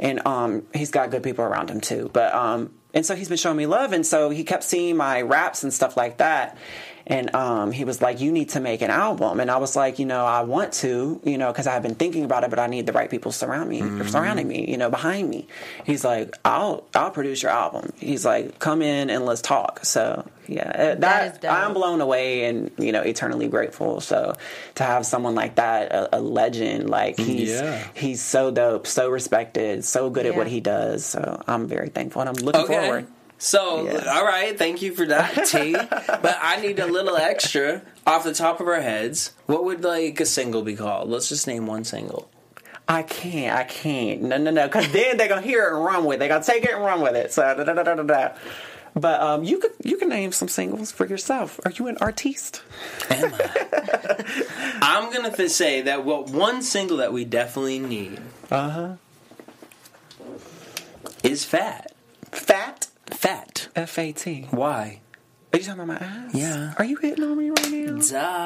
Speaker 6: and um, he's got good people around him too. But um, and so he's been showing me love, and so he kept seeing my raps and stuff like that. And um, he was like, "You need to make an album," and I was like, "You know, I want to, you know, because I've been thinking about it, but I need the right people surround me,
Speaker 2: Mm-hmm.
Speaker 6: surrounding me, you know, behind me." He's like, "I'll, I'll produce your album." He's like, "Come in and let's talk." So yeah, uh, that,
Speaker 4: is.
Speaker 6: I'm blown away and you know eternally grateful. So to have someone like that, a, a legend, like he's
Speaker 2: Yeah.
Speaker 6: he's so dope, so respected, so good at what he does. So I'm very thankful and I'm looking
Speaker 2: Okay.
Speaker 6: forward.
Speaker 2: So,
Speaker 6: Yes.
Speaker 2: all right, thank you for that, T. but I need a little extra off the top of our heads. What would like a single be called? Let's just name one single.
Speaker 6: I can't. I can't. No, no, no. Because then they're gonna hear it and run with it. They're gonna take it and run with it. So da da da da da. da. But um, you could you can name some singles for yourself. Are you an artiste?
Speaker 2: Am I? I'm gonna th- say that what one single that we definitely need
Speaker 6: Uh huh.
Speaker 2: is "Fat."
Speaker 6: Fat.
Speaker 2: Fat.
Speaker 6: F A T.
Speaker 2: Why?
Speaker 6: Are you talking about my ass?
Speaker 2: Yeah.
Speaker 6: Are you hitting on me right now?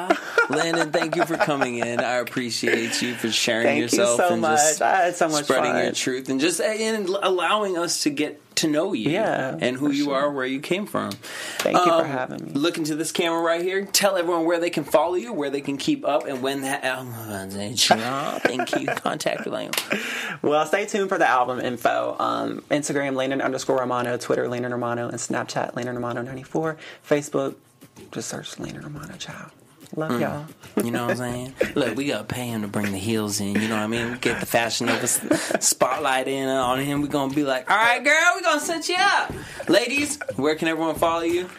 Speaker 2: Duh. Landon, thank you for coming in. I appreciate you for sharing
Speaker 6: Thank you
Speaker 2: yourself
Speaker 6: so
Speaker 2: and
Speaker 6: much.
Speaker 2: just
Speaker 6: so much
Speaker 2: spreading
Speaker 6: fun.
Speaker 2: your truth and just and allowing us to get to know you
Speaker 6: Yeah,
Speaker 2: and who you
Speaker 6: sure.
Speaker 2: are, where you came from.
Speaker 6: Thank you for
Speaker 2: Um,
Speaker 6: having me.
Speaker 2: Look into this camera right here. Tell everyone where they can follow you, where they can keep up, and when that album. Thank you. Contact Elaine.
Speaker 6: Well, stay tuned for the album info. Um, Instagram, Landon underscore Romano. Twitter, Landon Romano. And Snapchat, Landon Romano 94. Facebook, just search Landon Romano, child. Love
Speaker 2: Mm.
Speaker 6: y'all.
Speaker 2: You know what I'm saying? Look, we gotta pay him to bring the heels in. You know what I mean? Get the Fashion of s- spotlight in on him. We're gonna be like, all right, girl, we're gonna set you up. Ladies, where can everyone follow you?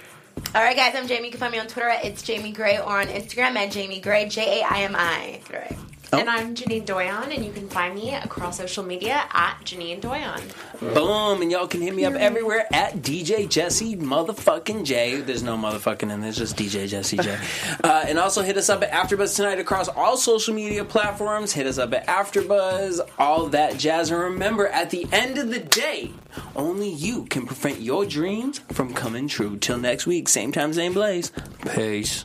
Speaker 4: All right, guys, I'm Jaimi. You can find me on Twitter at It's Jaimi Gray or on Instagram at Jaimi Gray, J A I M I. Gray.
Speaker 5: And I'm Janine Doyon, and you can find me across social media at Janine Doyon.
Speaker 2: Boom, and y'all can hit me up everywhere at DJ Jesse motherfucking J. There's no motherfucking in there, just DJ Jesse J. Uh, and also hit us up at AfterBuzz tonight across all social media platforms. Hit us up at AfterBuzz, all that jazz. And remember, at the end of the day, only you can prevent your dreams from coming true. Till next week, same time, same place. Peace.